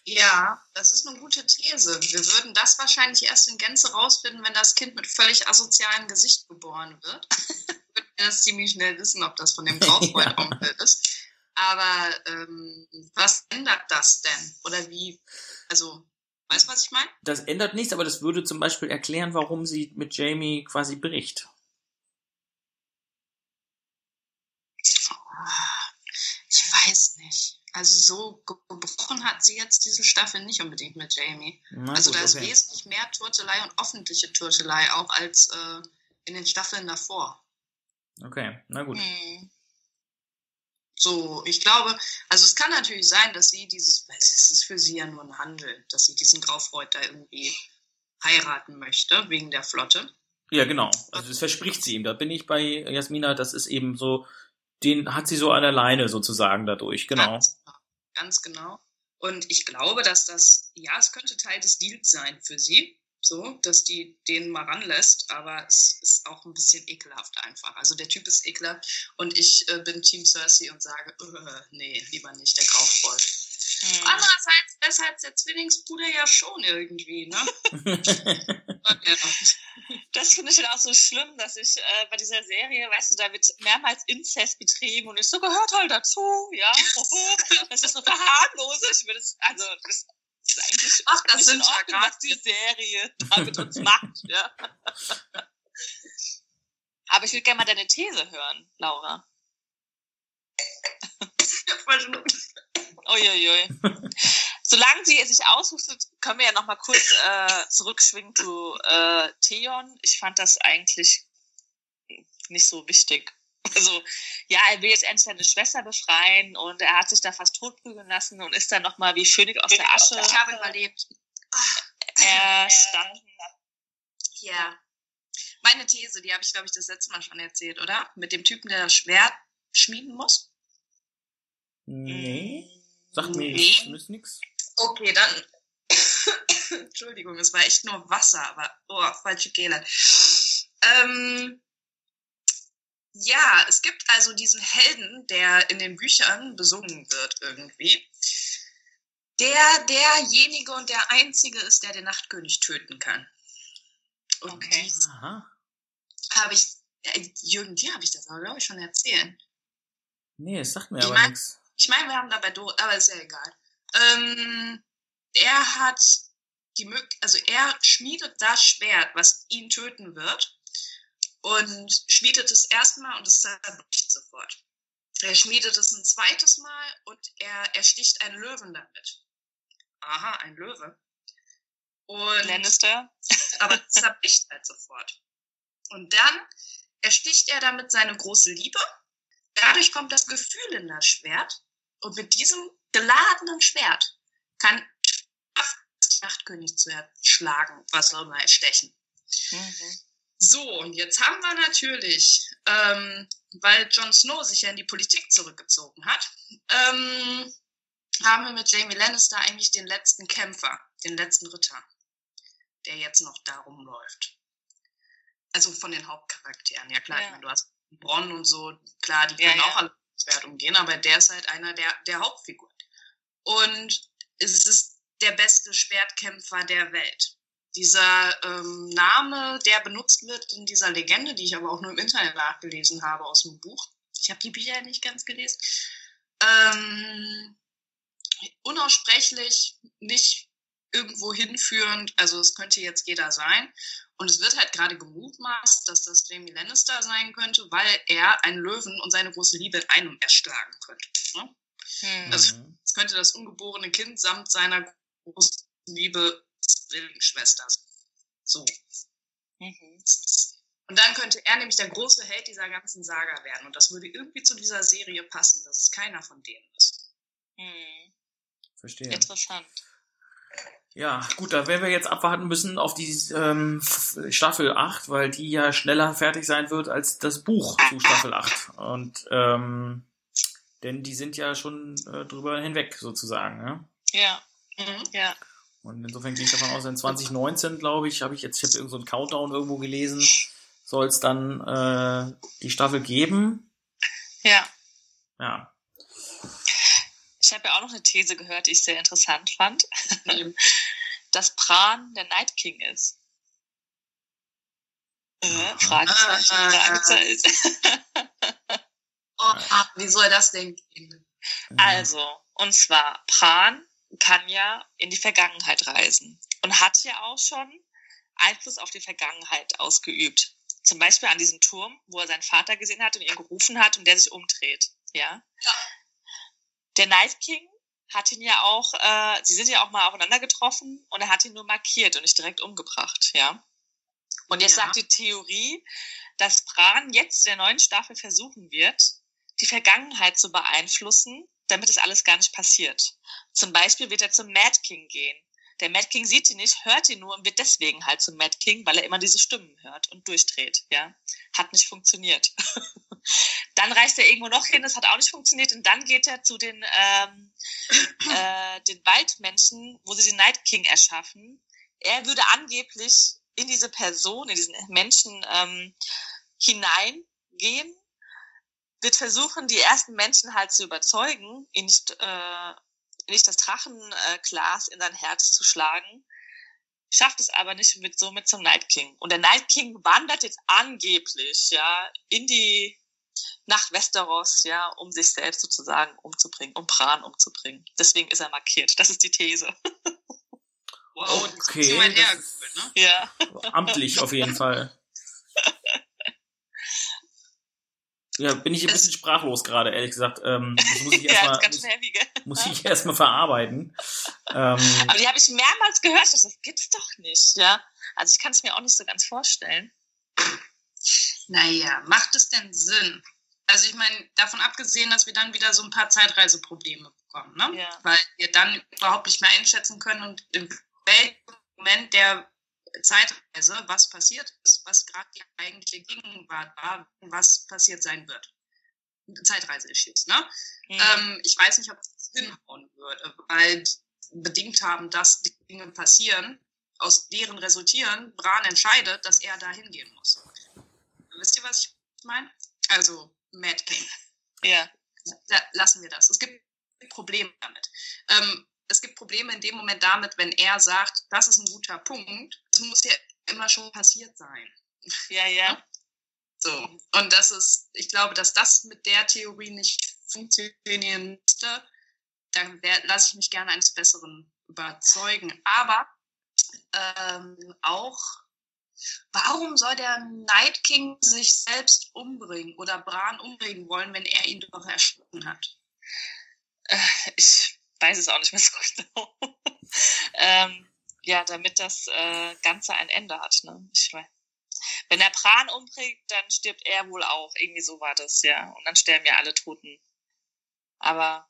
Ja, das ist eine gute These. Wir würden das wahrscheinlich erst in Gänze rausfinden, wenn das Kind mit völlig asozialem Gesicht geboren wird. würden wir das ziemlich schnell wissen, ob das von dem Traufreund-Onkel ist. Aber ähm, was ändert das denn? Oder wie? Also, weißt du, was ich meine? Das ändert nichts, aber das würde zum Beispiel erklären, warum sie mit Jamie quasi bricht. Ich weiß nicht. Also so ge- gebrochen hat sie jetzt diese Staffel nicht unbedingt mit Jamie. Na also gut, da ist okay. wesentlich mehr Turtelei und öffentliche Turtelei auch als äh, in den Staffeln davor. Okay, na gut. Hm. So, ich glaube, also es kann natürlich sein, dass sie dieses, weil es ist für sie ja nur ein Handel, dass sie diesen Graufreud da irgendwie heiraten möchte, wegen der Flotte. Ja, genau. Also das verspricht sie ihm. Da bin ich bei Jasmina, das ist eben so, den hat sie so an der Leine sozusagen dadurch, genau. Ganz, ganz genau. Und ich glaube, dass das, ja, es könnte Teil des Deals sein für sie, so, dass die den mal ranlässt, aber es ist auch ein bisschen ekelhaft einfach. Also der Typ ist ekelhaft und ich äh, bin Team Cersei und sage, äh, nee, lieber nicht, der Graufreud. Hm. Andererseits besser als der Zwillingsbruder ja schon irgendwie, ne? ja. Das finde ich dann auch so schlimm, dass ich äh, bei dieser Serie, weißt du, da wird mehrmals Inzest betrieben und ich so gehört halt dazu, ja. das ist so verharmlose. Ich will das, also das ist eigentlich Ach, das sind in ja Ordnung, gerade was die Serie da mit uns macht, ja. Aber ich will gerne mal deine These hören, Laura. Uiuiui. Solange sie sich aussucht, können wir ja noch mal kurz äh, zurückschwingen zu äh, Theon. Ich fand das eigentlich nicht so wichtig. Also, ja, er will jetzt endlich seine Schwester befreien und er hat sich da fast totprügeln lassen und ist dann noch mal wie König aus der Asche Ich habe überlebt. erstanden. Ja. Meine These, die habe ich, glaube ich, das letzte Mal schon erzählt, oder? Mit dem Typen, der das Schwert schmieden muss. nee, sagt mir Nee. zumindest nix. Okay, dann. Entschuldigung, es war echt nur Wasser, aber oh, falsche Kehle. Ähm, Ja, es gibt also diesen Helden, der in den Büchern besungen wird irgendwie, der derjenige und der einzige ist, der den Nachtkönig töten kann. Und Okay. habe ich, äh, Jürgen, dir habe ich das aber, glaube ich, schon erzählt. Nee, es sagt mir Ich aber nichts. Ich meine, wir haben dabei, Do aber ist ja egal. Ähm, er hat die Mög also er schmiedet das Schwert, was ihn töten wird, und schmiedet es erstmal und es zerbricht sofort. Er schmiedet es ein zweites Mal und er ersticht einen Löwen damit. Aha, ein Löwe. Und Lannister. aber es zerbricht halt sofort. Und dann ersticht er damit seine große Liebe. Dadurch kommt das Gefühl in das Schwert. Und mit diesem geladenen Schwert kann Nachtkönig zu erschlagen, was soll man erstechen. Mhm. So, und jetzt haben wir natürlich, ähm, weil Jon Snow sich ja in die Politik zurückgezogen hat, ähm, haben wir mit Jamie Lannister eigentlich den letzten Kämpfer, den letzten Ritter, der jetzt noch da rumläuft. Also von den Hauptcharakteren. Ja klar, Ja. ich meine, du hast Bronn und so, klar, die Ja, können ja. auch alle mit Schwert umgehen, aber der ist halt einer der, der Hauptfiguren. Und es ist der beste Schwertkämpfer der Welt dieser ähm, Name, der benutzt wird in dieser Legende, die ich aber auch nur im Internet nachgelesen habe aus dem Buch. Ich habe die Bücher nicht ganz gelesen. Ähm, unaussprechlich, nicht irgendwo hinführend, also es könnte jetzt jeder sein. Und es wird halt gerade gemutmaßt, dass das Jamie Lannister sein könnte, weil er einen Löwen und seine große Liebe in einem erschlagen könnte. Ne? Hm. Also-. Es könnte das ungeborene Kind samt seiner großen Liebe Zwillingsschwester sein. So. Mhm. Und dann könnte er nämlich der große Held dieser ganzen Saga werden. Und das würde irgendwie zu dieser Serie passen, dass es keiner von denen ist. Hm. Verstehe. Interessant. Ja, gut, da werden wir jetzt abwarten müssen auf die ähm, Staffel 8, weil die ja schneller fertig sein wird als das Buch zu Staffel 8. Und ähm, denn die sind ja schon äh, drüber hinweg sozusagen. Ne? Ja, Mhm. ja. Und insofern gehe ich davon aus, in 2019, glaube ich, habe ich jetzt, ich habe irgendeinen so einen Countdown irgendwo gelesen, soll es dann äh, die Staffel geben. Ja. Ja. Ich habe ja auch noch eine These gehört, die ich sehr interessant fand, dass Bran der Night King ist. Äh, Fragezeichen, Ah, ah, ah. Fragezeichen. Oh, wie soll das denn gehen? Also, und zwar, Bran kann ja in die Vergangenheit reisen und hat ja auch schon Einfluss auf die Vergangenheit ausgeübt. Zum Beispiel an diesem Turm, wo er seinen Vater gesehen hat und ihn gerufen hat und der sich umdreht. Ja. Ja. Der Night King hat ihn ja auch, äh, sie sind ja auch mal aufeinander getroffen und er hat ihn nur markiert und nicht direkt umgebracht, ja. Und jetzt Ja. sagt die Theorie, dass Bran jetzt in der neuen Staffel versuchen wird, die Vergangenheit zu beeinflussen, damit es alles gar nicht passiert. Zum Beispiel wird er zum Mad King gehen. Der Mad King sieht ihn nicht, hört ihn nur und wird deswegen halt zum Mad King, weil er immer diese Stimmen hört und durchdreht. Ja, hat nicht funktioniert. dann reist er irgendwo noch hin, das hat auch nicht funktioniert und dann geht er zu den ähm, äh, den Waldmenschen, wo sie den Night King erschaffen. Er würde angeblich in diese Person, in diesen Menschen ähm, hineingehen wird versuchen, die ersten Menschen halt zu überzeugen, ihn nicht, äh, nicht das Drachenglas in sein Herz zu schlagen, schafft es aber nicht mit somit zum Night King. Und der Night King wandert jetzt angeblich, ja, in die nach Westeros, ja, um sich selbst sozusagen umzubringen, um Bran umzubringen. Deswegen ist er markiert. Das ist die These. Wow, das ist Okay, das hergeholt, ne? Ja. Amtlich auf jeden Fall. Ja, bin ich ein bisschen sprachlos gerade, ehrlich gesagt. Ähm, das muss ich ja, ist erstmal ganz muss, heavy, muss ich erstmal verarbeiten. Ähm, Aber die habe ich mehrmals gehört, das gibt's doch nicht, ja. Also ich kann es mir auch nicht so ganz vorstellen. Naja, macht es denn Sinn? Also ich meine, davon abgesehen, dass wir dann wieder so ein paar Zeitreiseprobleme bekommen, ne? Ja. Weil wir dann überhaupt nicht mehr einschätzen können und im welchen Moment der Zeitreise, was passiert ist, was gerade die eigentliche Gegenwart war, was passiert sein wird. Zeitreise-Issues, ne? Hm. Ähm, ich weiß nicht, ob es hinhauen würde, weil bedingt haben, dass Dinge passieren, aus deren resultieren, Bran entscheidet, dass er da hingehen muss. Wisst ihr, was ich meine? Also Mad King. Ja. Da, lassen wir das. Es gibt Probleme damit. Ähm, es gibt Probleme in dem Moment damit, wenn er sagt, das ist ein guter Punkt. Muss ja immer schon passiert sein. Ja, ja. So. Und das ist, ich glaube, dass das mit der Theorie nicht funktionieren müsste. Da lasse ich mich gerne eines Besseren überzeugen. Aber ähm, auch, warum soll der Night King sich selbst umbringen oder Bran umbringen wollen, wenn er ihn doch erschossen hat? Äh, ich weiß es auch nicht mehr so genau. ähm, ja, damit das äh, Ganze ein Ende hat. Ne? Ich mein, wenn er Bran umbringt, dann stirbt er wohl auch. Irgendwie so war das, ja. Und dann sterben ja alle Toten. Aber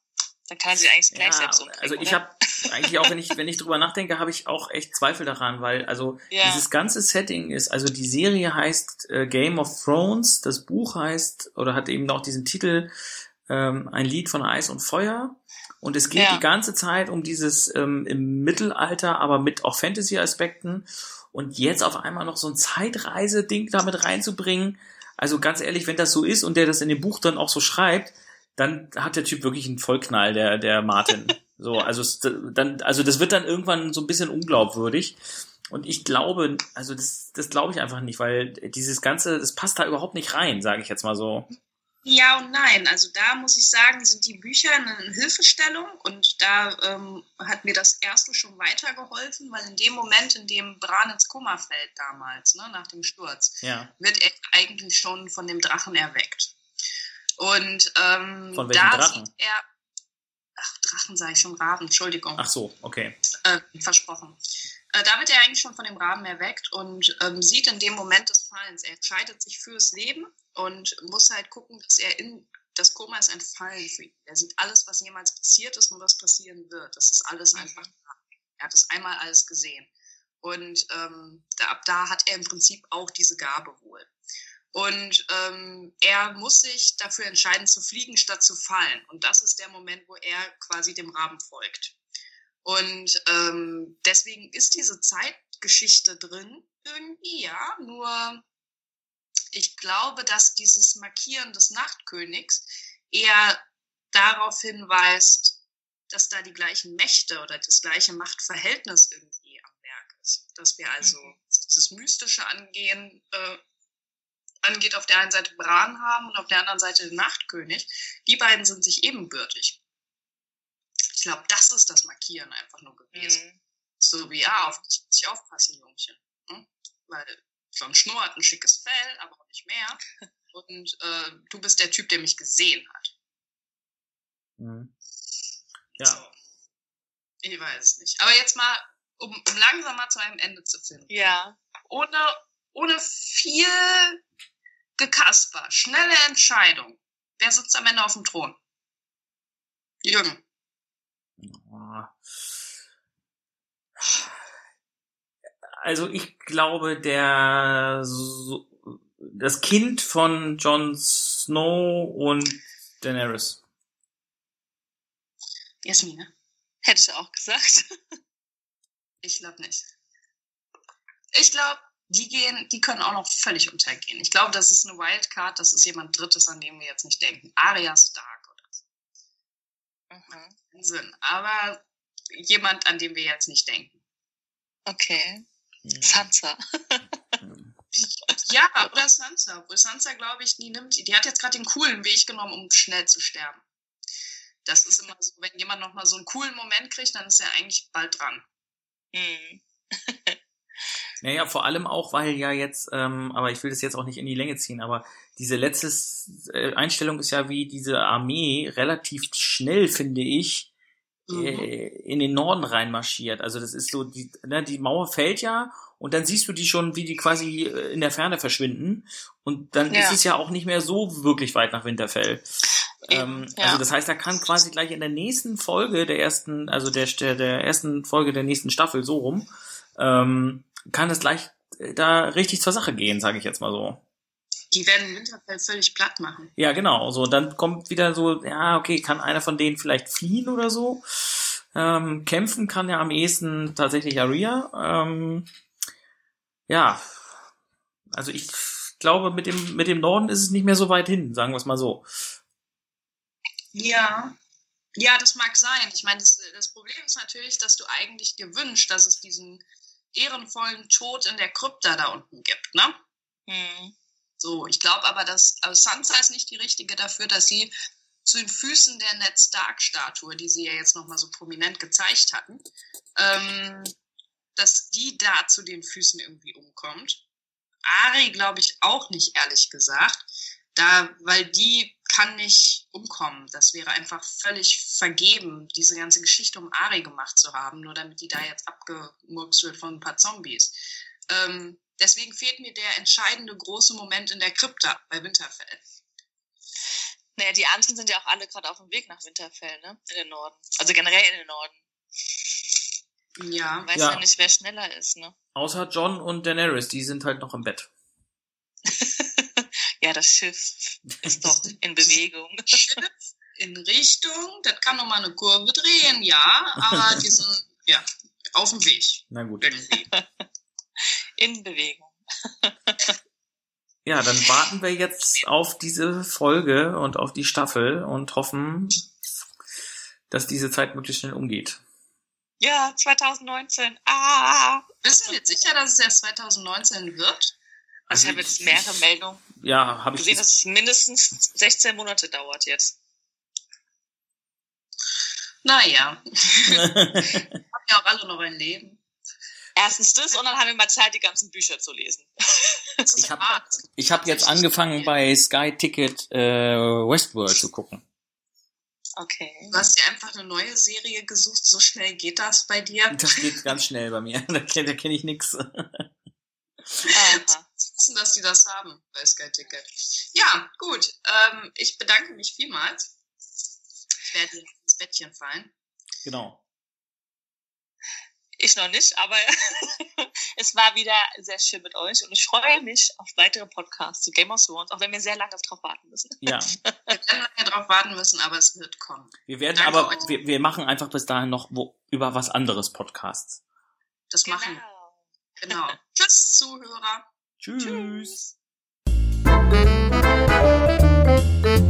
dann kann er sich eigentlich gleich Ja, selbst umbringen. also ich habe eigentlich auch, wenn ich, wenn ich drüber nachdenke, habe ich auch echt Zweifel daran, weil also Ja. dieses ganze Setting ist, also die Serie heißt äh, Game of Thrones, das Buch heißt oder hat eben auch diesen Titel ähm, ein Lied von Eis und Feuer und es geht Ja. die ganze Zeit um dieses ähm, im Mittelalter, aber mit auch Fantasy-Aspekten und jetzt auf einmal noch so ein Zeitreise-Ding damit reinzubringen. Also ganz ehrlich, wenn das so ist und der das in dem Buch dann auch so schreibt, dann hat der Typ wirklich einen Vollknall, der, der Martin. So, also, dann, also das wird dann irgendwann so ein bisschen unglaubwürdig. Und ich glaube, also das, das glaube ich einfach nicht, weil dieses Ganze, das passt da überhaupt nicht rein, sage ich jetzt mal so. Ja und nein. Also da muss ich sagen, sind die Bücher eine Hilfestellung und da ähm, hat mir das erste schon weitergeholfen, weil in dem Moment, in dem Bran ins Koma fällt damals, ne, nach dem Sturz, Ja. wird er eigentlich schon von dem Drachen erweckt. Und ähm, Von welchem da Drachen? sieht er, ach Drachen sage ich schon, Raben, Entschuldigung, Ach so, okay. äh, versprochen. Äh, da wird er eigentlich schon von dem Raben erweckt und ähm, sieht in dem Moment des Fallens, er entscheidet sich fürs Leben und muss halt gucken, dass er in das Koma ist ein Fallen für ihn. Er sieht alles, was jemals passiert ist und was passieren wird. Das ist alles einfach da. Er hat es einmal alles gesehen. Und ähm, da, ab da hat er im Prinzip auch diese Gabe wohl. Und ähm, er muss sich dafür entscheiden, zu fliegen statt zu fallen. Und das ist der Moment, wo er quasi dem Raben folgt. Und ähm, deswegen ist diese Zeitgeschichte drin irgendwie, ja. Nur ich glaube, dass dieses Markieren des Nachtkönigs eher darauf hinweist, dass da die gleichen Mächte oder das gleiche Machtverhältnis irgendwie am Werk ist. Dass wir also dieses Mystische angehen, äh, angeht, auf der einen Seite Bran haben und auf der anderen Seite den Nachtkönig. Die beiden sind sich ebenbürtig. Ich glaube, das ist das Markieren einfach nur gewesen. Mhm. So wie, ja, auf dich muss ich aufpassen, Jungchen. Hm? Weil Jon Schnur hat ein schickes Fell, aber auch nicht mehr. Und äh, du bist der Typ, der mich gesehen hat. Mhm. Ja. So. Ich weiß es nicht. Aber jetzt mal, um, um langsam mal zu einem Ende zu finden. Ja. Ohne, ohne viel Gekasper. Schnelle Entscheidung. Wer sitzt am Ende auf dem Thron? Jürgen. Also ich glaube, der das Kind von Jon Snow und Daenerys. Jasmine. Hätte ich auch gesagt. Ich glaube nicht. Ich glaube, die gehen, die können auch noch völlig untergehen. Ich glaube, das ist eine Wildcard, das ist jemand Drittes, an den wir jetzt nicht denken. Arya Stark. Mhm. Sinn. Aber jemand, an den wir jetzt nicht denken. Okay. Sansa. Ja, oder Sansa. Obwohl Sansa, glaube ich, die nimmt, die hat jetzt gerade den coolen Weg genommen, um schnell zu sterben. Das ist immer so, wenn jemand nochmal so einen coolen Moment kriegt, dann ist er eigentlich bald dran. Mhm. Naja, vor allem auch, weil ja jetzt, ähm, aber ich will das jetzt auch nicht in die Länge ziehen, aber diese letzte äh, Einstellung ist ja wie diese Armee relativ schnell, finde ich, Mhm. äh, in den Norden reinmarschiert. Also das ist so, die, ne, die Mauer fällt ja und dann siehst du die schon, wie die quasi äh, in der Ferne verschwinden. Und dann Ja. ist es ja auch nicht mehr so wirklich weit nach Winterfell. Ähm, ja. Also das heißt, da kann quasi gleich in der nächsten Folge der ersten, also der, der, der ersten Folge der nächsten Staffel so rum, ähm, kann es gleich da richtig zur Sache gehen, sage ich jetzt mal so. Die werden Winterfell völlig platt machen. Ja, genau. So, dann kommt wieder so, ja, okay, kann einer von denen vielleicht fliehen oder so. Ähm, kämpfen kann ja am ehesten tatsächlich Arya. Ähm, ja, also ich glaube, mit dem, mit dem Norden ist es nicht mehr so weit hin, sagen wir es mal so. Ja. Ja, das mag sein. Ich meine, das, das Problem ist natürlich, dass du eigentlich dir wünschst, dass es diesen ehrenvollen Tod in der Krypta da unten gibt, ne? Hm. So, ich glaube aber, dass also Sansa ist nicht die richtige dafür, dass sie zu den Füßen der Ned Stark-Statue, die sie ja jetzt nochmal so prominent gezeigt hatten, ähm, dass die da zu den Füßen irgendwie umkommt. Ari glaube ich auch nicht, ehrlich gesagt. Da, weil die kann nicht umkommen. Das wäre einfach völlig vergeben, diese ganze Geschichte um Ari gemacht zu haben, nur damit die da jetzt abgemurkst wird von ein paar Zombies. Ähm, deswegen fehlt mir der entscheidende große Moment in der Krypta bei Winterfell. Naja, die anderen sind ja auch alle gerade auf dem Weg nach Winterfell, ne? In den Norden. Also generell in den Norden. Ja. Weiß Ja. ja. nicht, wer schneller ist, ne? Außer John und Daenerys, die sind halt noch im Bett. Ja, das Schiff ist doch in Bewegung. Schiff in Richtung, das kann nochmal eine Kurve drehen, ja, aber die sind, ja, auf dem Weg. Na gut. Irgendwie. In Bewegung. Ja, dann warten wir jetzt auf diese Folge und auf die Staffel und hoffen, dass diese Zeit möglichst schnell umgeht. Ja, 2019. Ah! Bist du jetzt sicher, dass es erst 2019 wird? Also ich habe jetzt mehrere Meldungen Ja, habe ich gesehen, dass es mindestens 16 Monate dauert jetzt. Naja, haben ja auch alle noch ein Leben. Erstens das und dann haben wir mal Zeit, die ganzen Bücher zu lesen. Ich hab- hart. Ich habe jetzt angefangen bei Sky Ticket äh, Westworld zu gucken. Okay. Du hast dir einfach eine neue Serie gesucht, so schnell geht das bei dir. Das geht ganz schnell bei mir. Da kenne da kenn ich nix. Aha. wissen, dass die das haben bei Sky Ticket. Ja, gut. Ähm, ich bedanke mich vielmals. Ich werde ins Bettchen fallen. Genau. Ich noch nicht, aber es war wieder sehr schön mit euch und ich freue mich auf weitere Podcasts zu Game of Thrones, auch wenn wir sehr lange darauf warten müssen. Ja. Wir werden lange drauf warten müssen, aber es wird kommen. Wir werden Danke aber, euch. wir, wir machen einfach bis dahin noch wo, über was anderes Podcasts. Das machen wir. Genau. Genau. Tschüss, Zuhörer. Tschüss. Tschüss.